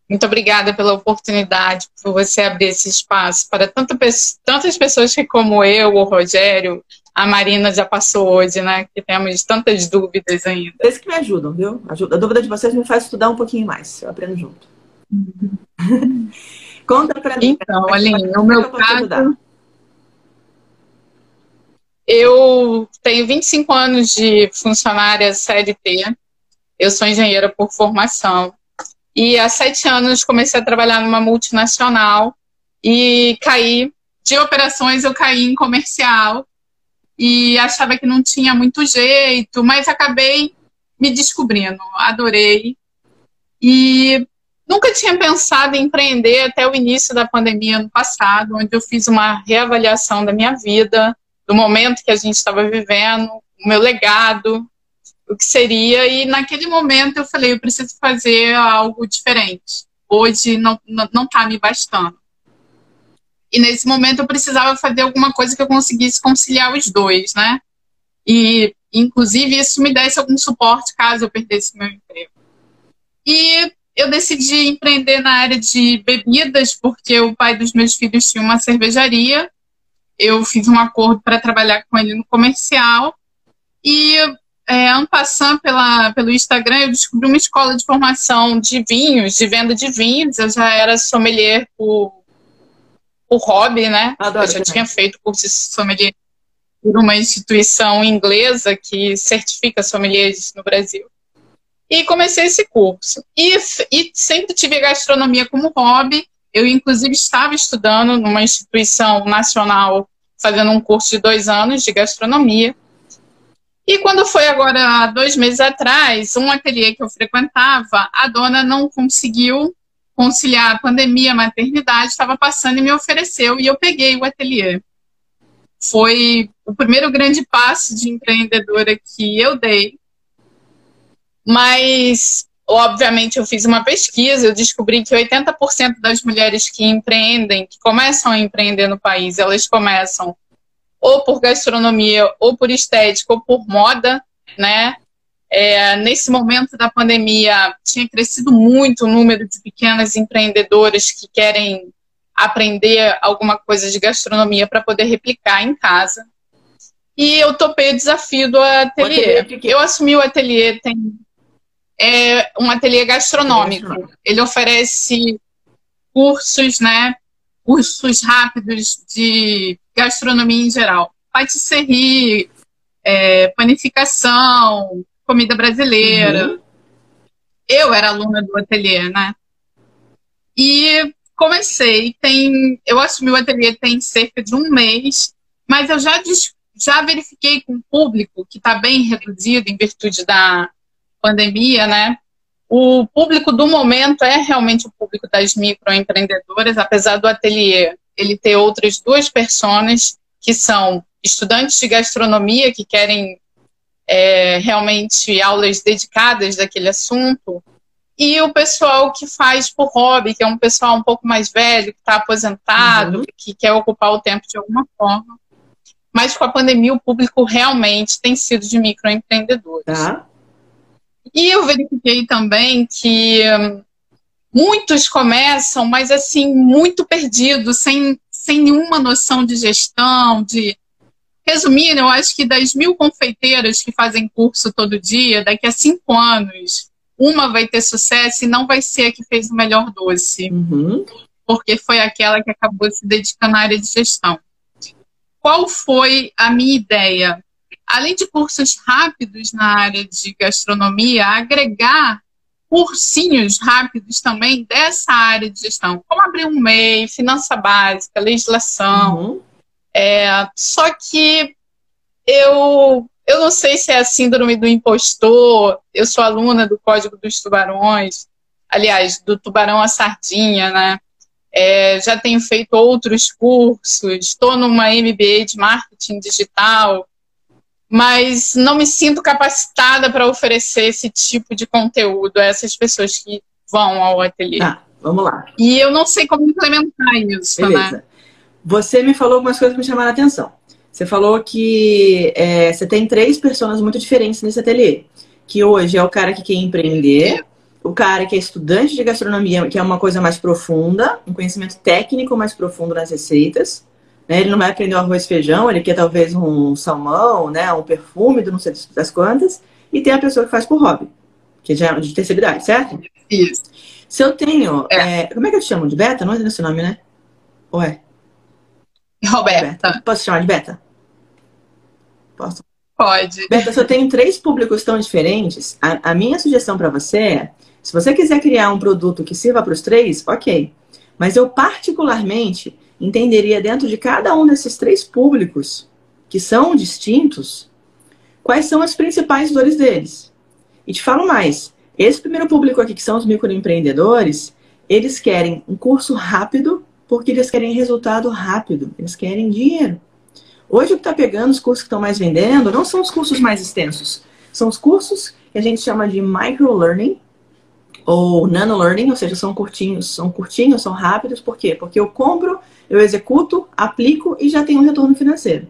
Muito obrigada pela oportunidade, por você abrir esse espaço para tanta, tantas pessoas que, como eu, o Rogério, a Marina já passou hoje, né? Que temos tantas dúvidas ainda. Vocês que me ajudam, viu? A dúvida de vocês me faz estudar um pouquinho mais. Eu aprendo junto. Uhum. (laughs) Conta pra mim. Então, Aline, no meu caso, eu tenho 25 anos de funcionária CLT. Eu sou engenheira por formação. E há sete anos comecei a trabalhar numa multinacional e caí de operações, eu caí em comercial e achava que não tinha muito jeito, mas acabei me descobrindo, adorei. E nunca tinha pensado em empreender até o início da pandemia ano passado, onde eu fiz uma reavaliação da minha vida, do momento que a gente estava vivendo, o meu legado, o que seria, e naquele momento eu falei, eu preciso fazer algo diferente. Hoje não não, não me bastando. E nesse momento eu precisava fazer alguma coisa que eu conseguisse conciliar os dois, né? E, inclusive, isso me desse algum suporte caso eu perdesse meu emprego. E eu decidi empreender na área de bebidas, porque o pai dos meus filhos tinha uma cervejaria. Eu fiz um acordo para trabalhar com ele no comercial. E, é, ano passando pela, pelo Instagram, eu descobri uma escola de formação de vinhos, de venda de vinhos. Eu já era sommelier por por hobby, né? Adoro eu já também. tinha feito curso de sommelier por uma instituição inglesa que certifica sommeliers no Brasil. E comecei esse curso. E, e sempre tive gastronomia como hobby. Eu, inclusive, estava estudando numa instituição nacional, fazendo um curso de dois anos de gastronomia. E quando foi agora, dois meses atrás, um ateliê que eu frequentava, a dona não conseguiu conciliar a pandemia, a maternidade, estava passando e me ofereceu, e eu peguei o ateliê. Foi o primeiro grande passo de empreendedora que eu dei, mas, obviamente, eu fiz uma pesquisa, eu descobri que 80% das mulheres que empreendem, que começam a empreender no país, elas começam ou por gastronomia, ou por estética, ou por moda, né? É, nesse momento da pandemia, tinha crescido muito o número de pequenas empreendedoras que querem aprender alguma coisa de gastronomia para poder replicar em casa. E eu topei o desafio do ateliê. ateliê eu assumi o ateliê, tem é um ateliê gastronômico. Ele oferece cursos, né? Cursos rápidos de gastronomia em geral. Patisserie, é, panificação, comida brasileira. Uhum. Eu era aluna do ateliê, né? E comecei, tem, eu assumi o ateliê tem cerca de um mês, mas eu já, já verifiquei com o público, que está bem reduzido em virtude da pandemia, né? O público do momento é realmente o público das microempreendedoras, apesar do ateliê ele ter outras duas pessoas que são estudantes de gastronomia que querem é, realmente aulas dedicadas daquele assunto, e o pessoal que faz por hobby, que é um pessoal um pouco mais velho, que está aposentado, uhum. que quer ocupar o tempo de alguma forma. Mas com a pandemia, o público realmente tem sido de microempreendedores. Tá. E eu verifiquei também que hum, muitos começam, mas assim, muito perdidos, sem, sem nenhuma noção de gestão, de Resumindo, eu acho que das mil confeiteiras que fazem curso todo dia, daqui a cinco anos, uma vai ter sucesso e não vai ser a que fez o melhor doce. Uhum. Porque foi aquela que acabou se dedicando à área de gestão. Qual foi a minha ideia? Além de cursos rápidos na área de gastronomia, agregar cursinhos rápidos também dessa área de gestão, como abrir um MEI, finança básica, legislação, uhum. É, só que eu, eu não sei se é a síndrome do impostor. Eu sou aluna do Código dos Tubarões, aliás, do Tubarão à Sardinha, né? É, já tenho feito outros cursos, estou numa MBA de marketing digital, mas não me sinto capacitada para oferecer esse tipo de conteúdo a essas pessoas que vão ao ateliê. Tá, vamos lá. E eu não sei como implementar isso, né? Beleza. né? Você me falou algumas coisas que me chamaram a atenção. Você falou que é, você tem três pessoas muito diferentes nesse ateliê. Que hoje é o cara que quer empreender, o cara que é estudante de gastronomia, que é uma coisa mais profunda, um conhecimento técnico mais profundo nas receitas. Né? Ele não vai aprender o arroz e feijão, ele quer talvez um salmão, né? um perfume do não sei das quantas. E tem a pessoa que faz por hobby, que já é de terceira idade, certo? Isso. Se eu tenho. É. É, como é que eu te chamo? De beta? Não é esse nome, né? Ou é? Roberta. Posso chamar de Beta? Posso? Pode. Beto, se eu tenho três públicos tão diferentes, a, a minha sugestão para você é: se você quiser criar um produto que sirva para os três, ok. Mas eu, particularmente, entenderia dentro de cada um desses três públicos, que são distintos, quais são as principais dores deles. E te falo mais: esse primeiro público aqui, que são os microempreendedores, eles querem um curso rápido, porque eles querem resultado rápido, eles querem dinheiro. Hoje o que está pegando, os cursos que estão mais vendendo, não são os cursos mais extensos. São os cursos que a gente chama de micro-learning ou nano-learning, ou seja, são curtinhos, são curtinhos, são rápidos. Por quê? Porque eu compro, eu executo, aplico e já tenho um retorno financeiro.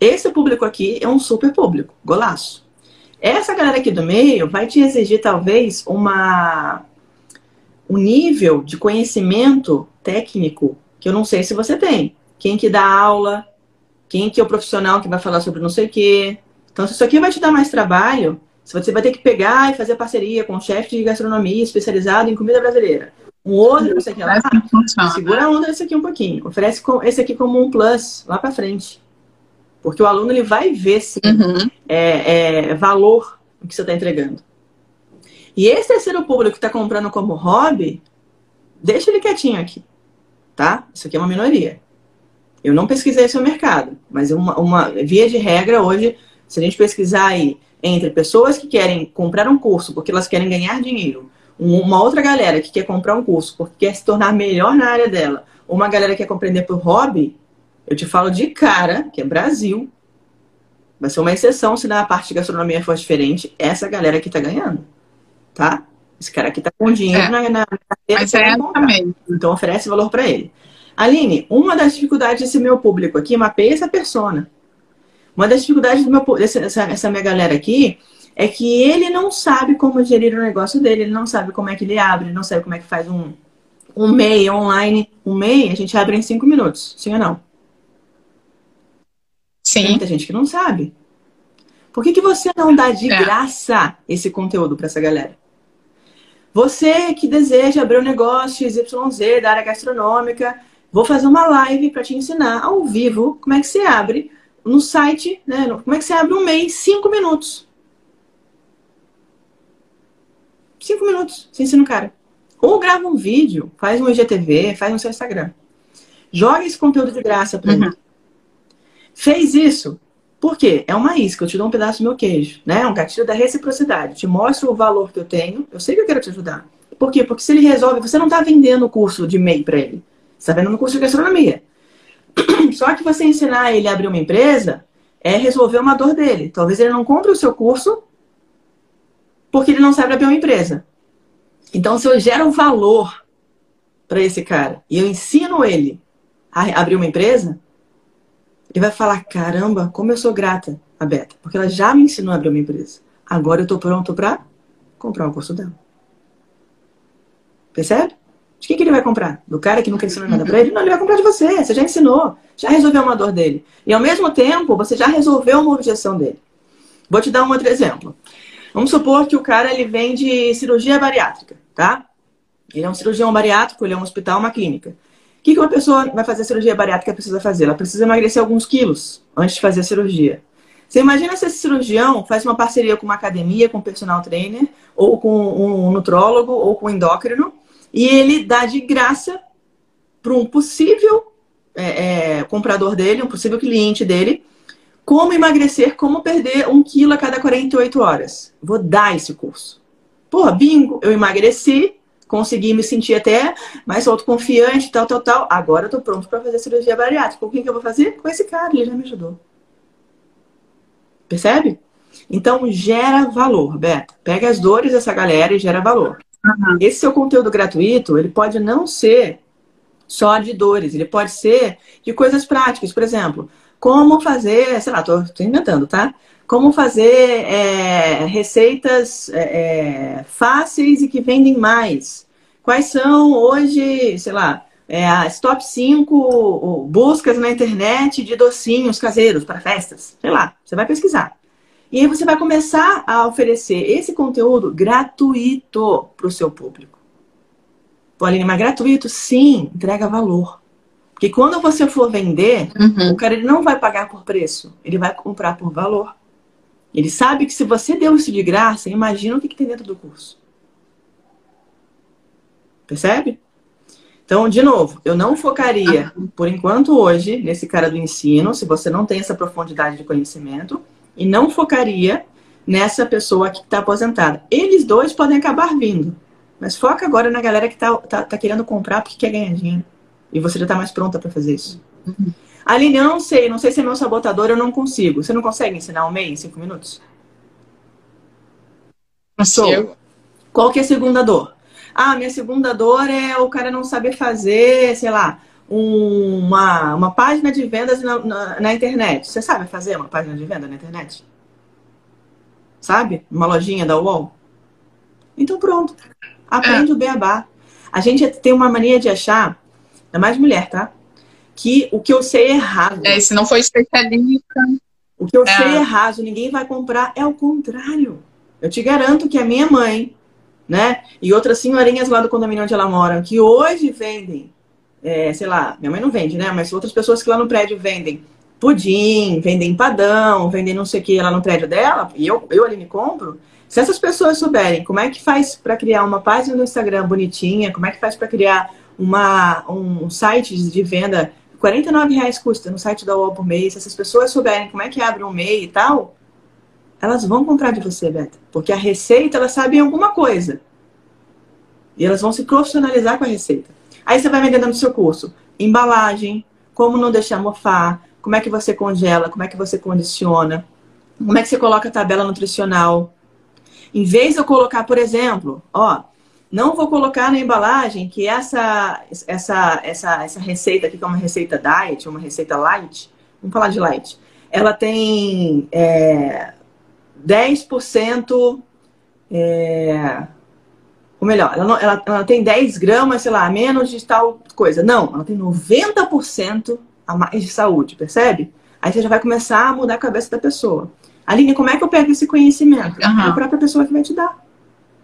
Esse público aqui é um super público, golaço. Essa galera aqui do meio vai te exigir talvez uma um nível de conhecimento técnico que eu não sei se você tem. Quem que dá aula, quem que é o profissional que vai falar sobre não sei o quê. Então, se isso aqui vai te dar mais trabalho, se você vai ter que pegar e fazer parceria com um chefe de gastronomia especializado em comida brasileira, um outro, não sei o que lá, segura a onda desse aqui um pouquinho. Oferece esse aqui como um plus lá para frente. Porque o aluno ele vai ver se uhum. é, é, valor o que você está entregando. E esse terceiro público que está comprando como hobby, deixa ele quietinho aqui. Tá? Isso aqui é uma minoria. Eu não pesquisei esse mercado, mas uma, uma via de regra hoje, se a gente pesquisar aí entre pessoas que querem comprar um curso porque elas querem ganhar dinheiro, uma outra galera que quer comprar um curso porque quer se tornar melhor na área dela, uma galera que quer compreender por hobby, eu te falo de cara que é Brasil. Vai ser uma exceção se na parte de gastronomia for diferente. Essa galera aqui tá ganhando. Tá? Esse cara aqui tá com dinheiro é. na, na, na Mas é também. Então oferece valor para ele. Aline, uma das dificuldades desse meu público aqui, mapeia essa persona. Uma das dificuldades do meu, dessa, essa minha galera aqui é que ele não sabe como gerir o negócio dele, ele não sabe como é que ele abre, ele não sabe como é que faz um, um MEI online. Um MEI a gente abre em cinco minutos, sim ou não? Sim. Tem muita gente que não sabe. Por que, que você não dá de é. graça esse conteúdo para essa galera? Você que deseja abrir um negócio XYZ da área gastronômica, Vou fazer uma live para te ensinar ao vivo como é que você abre no site, né? Como é que você abre um mês, cinco minutos. Cinco minutos, você ensina o cara. Ou grava um vídeo, faz um IGTV, faz no seu Instagram. Joga esse conteúdo de graça para uhum. Fez isso, por quê? É uma isca, eu te dou um pedaço do meu queijo, né? Um gatilho da reciprocidade. Te mostro o valor que eu tenho, eu sei que eu quero te ajudar. Por quê? Porque se ele resolve, você não está vendendo o curso de MEI para ele. Você está vendo no curso de gastronomia. (clears throat) Só que você ensinar ele a abrir uma empresa é resolver uma dor dele. Talvez ele não compre o seu curso porque ele não sabe abrir uma empresa. Então, se eu gero valor para esse cara e eu ensino ele a abrir uma empresa, ele vai falar: caramba, como eu sou grata a Beta, porque ela já me ensinou a abrir uma empresa. Agora eu estou pronto para comprar o curso dela. Percebe? De quem que ele vai comprar? Do cara que nunca ensinou nada para ele? Não, ele vai comprar de você. Você já ensinou, já resolveu uma dor dele. E ao mesmo tempo, você já resolveu uma objeção dele. Vou te dar um outro exemplo. Vamos supor que o cara ele vende cirurgia bariátrica, tá? Ele é um cirurgião bariátrico, ele é um hospital, uma clínica. Que, que uma pessoa vai fazer cirurgia bariátrica precisa fazer? Ela precisa emagrecer alguns quilos antes de fazer a cirurgia. Você imagina se esse cirurgião faz uma parceria com uma academia, com um personal trainer, ou com um nutrólogo, ou com um endócrino, e ele dá de graça para um possível é, é, comprador dele, um possível cliente dele, como emagrecer, como perder um quilo a cada 48 horas. Vou dar esse curso. Porra, bingo, eu emagreci, consegui me sentir até mais autoconfiante, tal, tal, tal. Agora eu tô pronto para fazer cirurgia bariátrica. Com quem que eu vou fazer? Com esse cara, ele já me ajudou. Percebe? Então, gera valor, Beto. Pega as dores dessa galera e gera valor. Uhum. Esse seu conteúdo gratuito, ele pode não ser só de dores, ele pode ser de coisas práticas. Por exemplo, como fazer, sei lá, tô, tô inventando, tá? Como fazer é, receitas é, é, fáceis e que vendem mais. Quais são hoje, sei lá, é, as top 5 buscas na internet de docinhos caseiros para festas? Sei lá, você vai pesquisar. E aí você vai começar a oferecer esse conteúdo gratuito para o seu público. Pauline, mas gratuito? Sim, entrega valor. Porque quando você for vender, Uhum. o cara ele não vai pagar por preço, ele vai comprar por valor. Ele sabe que se você deu isso de graça, imagina o que, que tem dentro do curso. Percebe? Então, de novo, eu não focaria, por enquanto hoje, nesse cara do ensino, se você não tem essa profundidade de conhecimento, e não focaria nessa pessoa que está aposentada. Eles dois podem acabar vindo, mas foca agora na galera que está tá, tá querendo comprar porque quer ganhar dinheiro. E você já está mais pronta para fazer isso. Eu não sei, não sei se é meu sabotador, eu não consigo. Você não consegue ensinar um MEI em cinco minutos? Consigo. Qual que é a segunda dor? Ah, minha segunda dor é o cara não saber fazer, sei lá, um- uma, uma página de vendas na, na, na internet. Você sabe fazer uma página de venda na internet? Sabe? Uma lojinha da UOL? Então pronto. Aprende o beabá. A gente tem uma mania de achar, é mais mulher, tá? Que o que eu sei é errado. É, se não for especialista, O que eu É. sei é raso, ninguém vai comprar. É o contrário. Eu te garanto que a minha mãe, né, e outras senhorinhas lá do condomínio onde ela mora, que hoje vendem, é, sei lá, minha mãe não vende, né, mas outras pessoas que lá no prédio vendem pudim, vendem empadão, vendem não sei o que lá no prédio dela, e eu, eu ali me compro. Se essas pessoas souberem como é que faz para criar uma página no Instagram bonitinha, como é que faz para criar uma, um site de venda 49 reais custa no site da UOL por mês. Se essas pessoas souberem como é que abre um MEI e tal, elas vão comprar de você, Beta. Porque a receita, elas sabem alguma coisa. E elas vão se profissionalizar com a receita. Aí você vai vendendo no seu curso. Embalagem, como não deixar mofar, como é que você congela, como é que você condiciona, como é que você coloca a tabela nutricional. Em vez de eu colocar, por exemplo, ó, não vou colocar na embalagem que essa, essa, essa, essa receita aqui, que é uma receita diet, uma receita light, vamos falar de light, ela tem é, 10%, é, ou melhor, ela, não- ela, ela tem 10 gramas, sei lá, menos de tal coisa. Não, ela tem 90% a mais de saúde, percebe? Aí você já vai começar a mudar a cabeça da pessoa. Aline, como é que eu pego esse conhecimento? Aham. É a própria pessoa que vai te dar.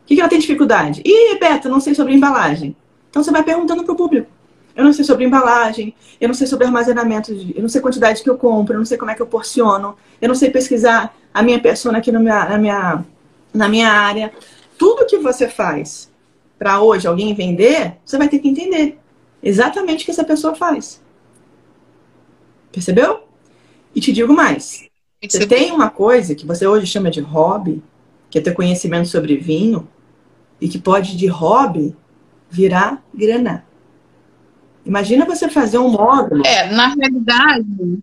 O que, que ela tem dificuldade? Ih, Beto, não sei sobre embalagem. Então você vai perguntando pro público. Eu não sei sobre embalagem, eu não sei sobre armazenamento, de- eu não sei quantidade que eu compro, eu não sei como é que eu porciono, eu não sei pesquisar a minha persona aqui minha- na, minha, na minha área. Tudo que você faz para hoje alguém vender, você vai ter que entender exatamente o que essa pessoa faz. Percebeu? E te digo mais. Você tem uma coisa que você hoje chama de hobby, que é ter conhecimento sobre vinho, e que pode de hobby virar grana. Imagina você fazer um módulo. É, na realidade,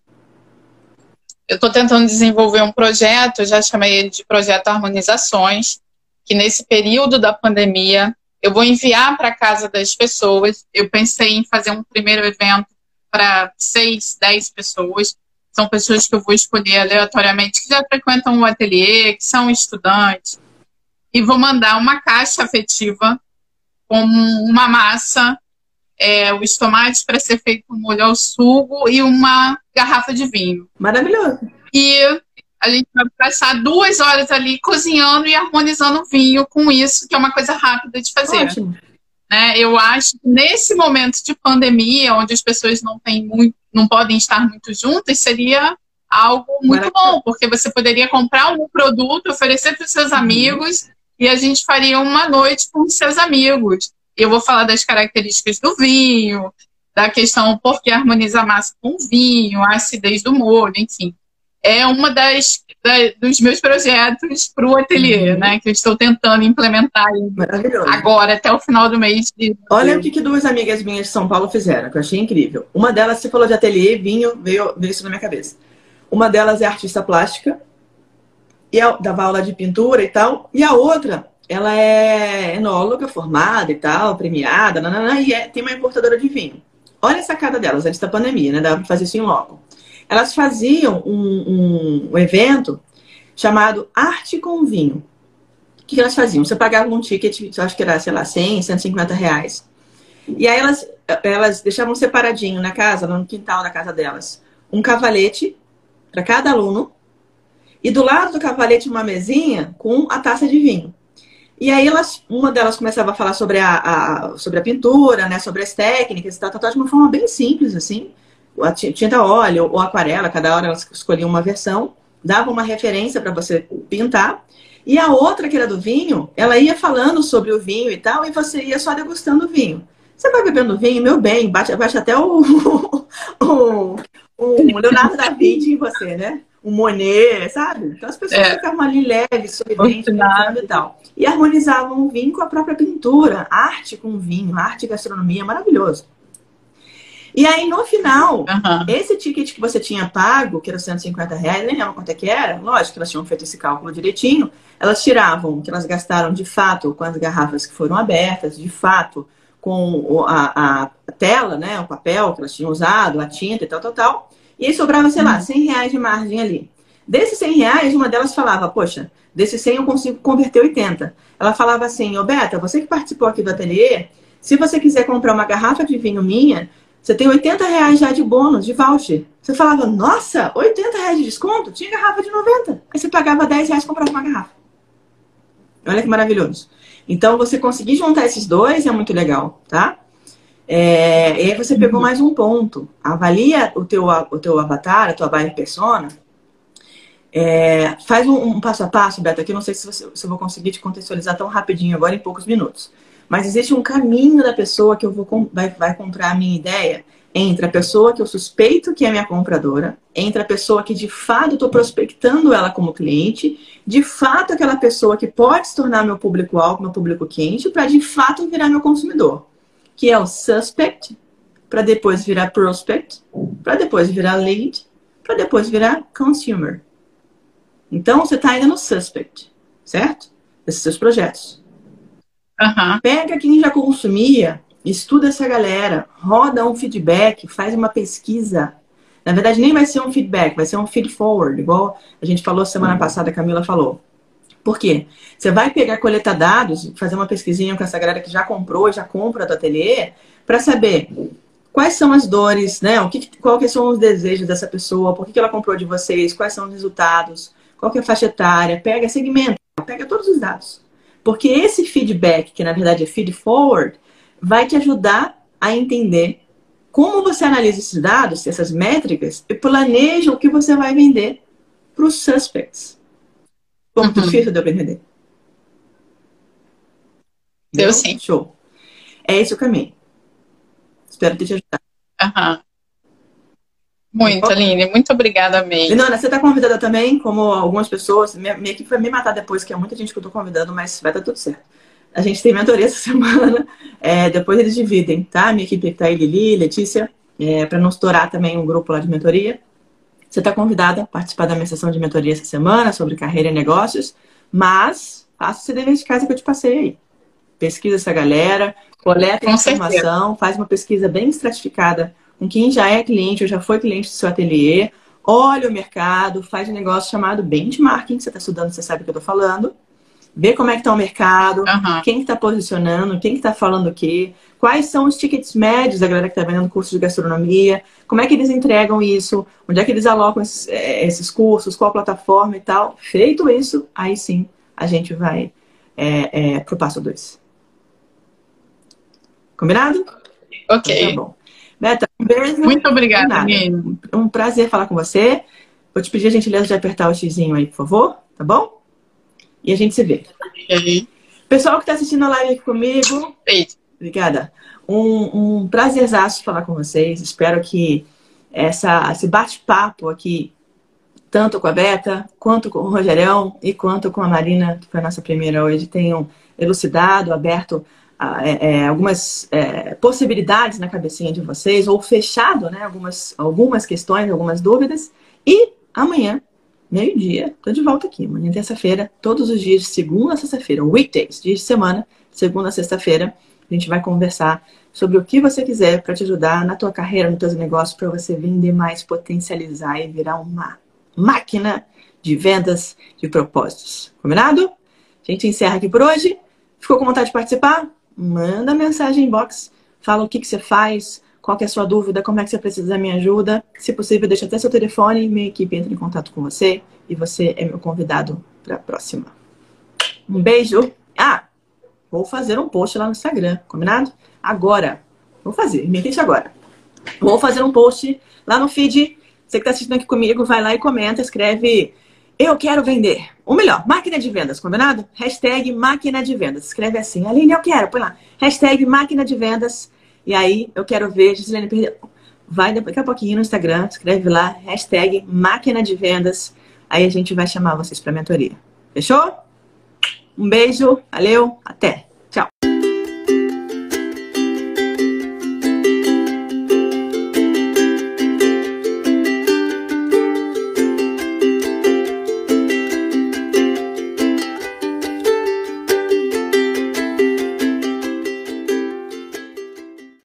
eu estou tentando desenvolver um projeto, já chamei ele de Projeto Harmonizações, que nesse período da pandemia eu vou enviar para casa das pessoas. Eu pensei em fazer um primeiro evento para seis, dez pessoas. São pessoas que eu vou escolher aleatoriamente, que já frequentam o ateliê, que são estudantes. E vou mandar uma caixa afetiva com uma massa é, os tomates para ser feito um molho ao sugo e uma garrafa de vinho. Maravilhoso. E a gente vai passar duas horas ali cozinhando e harmonizando o vinho com isso, que é uma coisa rápida de fazer. Ótimo. Né? Eu acho que nesse momento de pandemia, onde as pessoas não têm muito, não podem estar muito juntas, seria algo muito bom, porque você poderia comprar um produto, oferecer para os seus amigos e a gente faria uma noite com os seus amigos. Eu vou falar das características do vinho, da questão por que harmoniza a massa com o vinho, a acidez do molho, enfim. É uma das da- dos meus projetos para o ateliê, Uhum. né? Que eu estou tentando implementar agora, até o final do mês de. Olha o que, que duas amigas minhas de São Paulo fizeram, que eu achei incrível. Uma delas, você falou de ateliê, vinho, veio, veio isso na minha cabeça. Uma delas é artista plástica, e a, dava aula de pintura e tal. E a outra, ela é enóloga formada e tal, premiada, nanana, e é- tem uma importadora de vinho. Olha a sacada delas, antes da pandemia, né? Dava pra fazer isso em loco. Elas faziam um, um- um evento chamado Arte com Vinho. O que, elas faziam? Você pagava um ticket, acho que era, sei lá, 100, 150 reais. E aí elas, elas deixavam separadinho na casa, no quintal da casa delas, um cavalete para cada aluno. E do lado do cavalete uma mesinha com a taça de vinho. E aí elas, uma delas começava a falar sobre a, a sobre a pintura, né, sobre as técnicas e tal, tal, tal, de uma forma bem simples, assim. A tinta óleo ou aquarela, cada hora elas escolhiam uma versão, dava uma referência para você pintar. E a outra, que era do vinho, ela ia falando sobre o vinho e tal, e você ia só degustando o vinho. Você vai bebendo vinho, meu bem, bate, bate até o, (laughs) o, o Leonardo da Vinci em você, né? O Monet, sabe? Então as pessoas é. ficavam ali leves, sorridentes, e tal. E harmonizavam o vinho com a própria pintura, arte com vinho, arte e gastronomia, maravilhoso. E aí, no final, uhum. esse ticket que você tinha pago, que era 150 reais, nem lembro quanto é que era, lógico que elas tinham feito esse cálculo direitinho, elas tiravam o que elas gastaram de fato com as garrafas que foram abertas, de fato com a, a tela, né, o papel que elas tinham usado, a tinta e tal, tal, tal. E aí sobrava, sei lá, 100 uhum. reais de margem ali. Desses 100 reais, uma delas falava, poxa, desses 100 eu consigo converter 80. Ela falava assim, ô Beta, você que participou aqui do ateliê, se você quiser comprar uma garrafa de vinho minha, você tem 80 reais já de bônus, de voucher. Você falava, nossa, 80 reais de desconto? Tinha garrafa de 90. Aí você pagava 10 reais e comprava uma garrafa. Olha que maravilhoso. Então, você conseguir juntar esses dois é muito legal, tá? É, e aí você pegou mais um ponto. Avalia o teu, o teu avatar, a tua buyer persona. É, faz um, um, passo a passo, Beto, aqui não sei se, você, se eu vou conseguir te contextualizar tão rapidinho agora em poucos minutos. Mas existe um caminho da pessoa que eu vou vai, vai comprar a minha ideia entre a pessoa que eu suspeito que é minha compradora, entre a pessoa que de fato estou prospectando ela como cliente, de fato aquela pessoa que pode se tornar meu público-alvo, meu público quente, para de fato virar meu consumidor, que é o suspect, para depois virar prospect, para depois virar lead, para depois virar consumer. Então você está ainda no suspect, certo? Desses seus projetos. Uhum. Pega quem já consumia Estuda essa galera, roda um feedback, faz uma pesquisa. Na verdade, nem vai ser um feedback, vai ser um feed forward, igual a gente falou semana uhum. passada, a Camila falou. Por quê? Você vai pegar, coletar dados, fazer uma pesquisinha com essa galera que já comprou, já compra do ateliê, para saber quais são as dores, né? O que, qual que são os desejos dessa pessoa, por que, que ela comprou de vocês, quais são os resultados, qual que é a faixa etária, pega segmento, pega todos os dados. Porque esse feedback, que na verdade é feed forward, vai te ajudar a entender como você analisa esses dados, essas métricas, e planeja o que você vai vender para os suspects. Como uhum. difícil de eu entender. Deu sim. Show. É esse o caminho. Espero ter te ajudado. Uhum. Muito, Aline. Muito obrigada mesmo. Nana, você está convidada também, como algumas pessoas. Minha, minha equipe vai me matar depois, que é muita gente que eu estou convidando, mas vai dar tudo certo. A gente tem mentoria essa (laughs) semana. É, depois eles dividem, tá? Minha equipe está aí, Lili, Letícia, é, para não estourar também um grupo lá de mentoria. Você está convidada a participar da minha sessão de mentoria essa semana sobre carreira e negócios, mas faça esse dever de casa que eu te passei aí. Pesquisa essa galera, coleta com informação, certeza. faz uma pesquisa bem estratificada com quem já é cliente ou já foi cliente do seu ateliê, olha o mercado, faz um negócio chamado benchmarking, você está estudando, você sabe o que eu estou falando, ver como é que está o mercado, uhum. quem está posicionando, quem está falando o quê, quais são os tickets médios da galera que está vendendo curso de gastronomia, como é que eles entregam isso, onde é que eles alocam esses, é, esses cursos, qual plataforma e tal. Feito isso, aí sim a gente vai é, é, para o passo 2. Combinado? Ok. Então, tá bom. Um beijo. Muito obrigada, Um prazer falar com você. Vou te pedir a gentileza de apertar o xizinho aí, por favor, tá bom? E a gente se vê. Uhum. Pessoal que está assistindo a live aqui comigo, obrigada. Um, um prazerzaço falar com vocês. Espero que essa, esse bate-papo aqui, tanto com a Beta, quanto com o Rogerão e quanto com a Marina, que foi a nossa primeira hoje, tenham elucidado, aberto é, é, algumas é, possibilidades na cabecinha de vocês, ou fechado né, algumas, algumas questões, algumas dúvidas. E amanhã meio-dia, tô de volta aqui. Amanhã, terça-feira, todos os dias, segunda a sexta-feira, weekdays, dias de semana, segunda a sexta-feira, a gente vai conversar sobre o que você quiser para te ajudar na tua carreira, nos teus negócios, para você vender mais, potencializar e virar uma máquina de vendas de propósitos. Combinado? A gente encerra aqui por hoje. Ficou com vontade de participar? Manda mensagem inbox, fala o que, que você faz, qual é a sua dúvida? Como é que você precisa da minha ajuda? Se possível, deixa até seu telefone, minha equipe entra em contato com você e você é meu convidado para a próxima. Um beijo. Ah, vou fazer um post lá no Instagram, combinado? Agora. Vou fazer, me isso agora. Vou fazer um post lá no feed. Você que está assistindo aqui comigo, vai lá e comenta, escreve eu quero vender. Ou melhor, máquina de vendas, combinado? Hashtag máquina de vendas. Escreve assim, Aline, eu quero, põe lá. Hashtag máquina de vendas. E aí, eu quero ver, Gislaine perdeu. Vai daqui a pouquinho no Instagram, escreve lá, hashtag máquina de vendas. Aí a gente vai chamar vocês para mentoria. Fechou? Um beijo, valeu, até!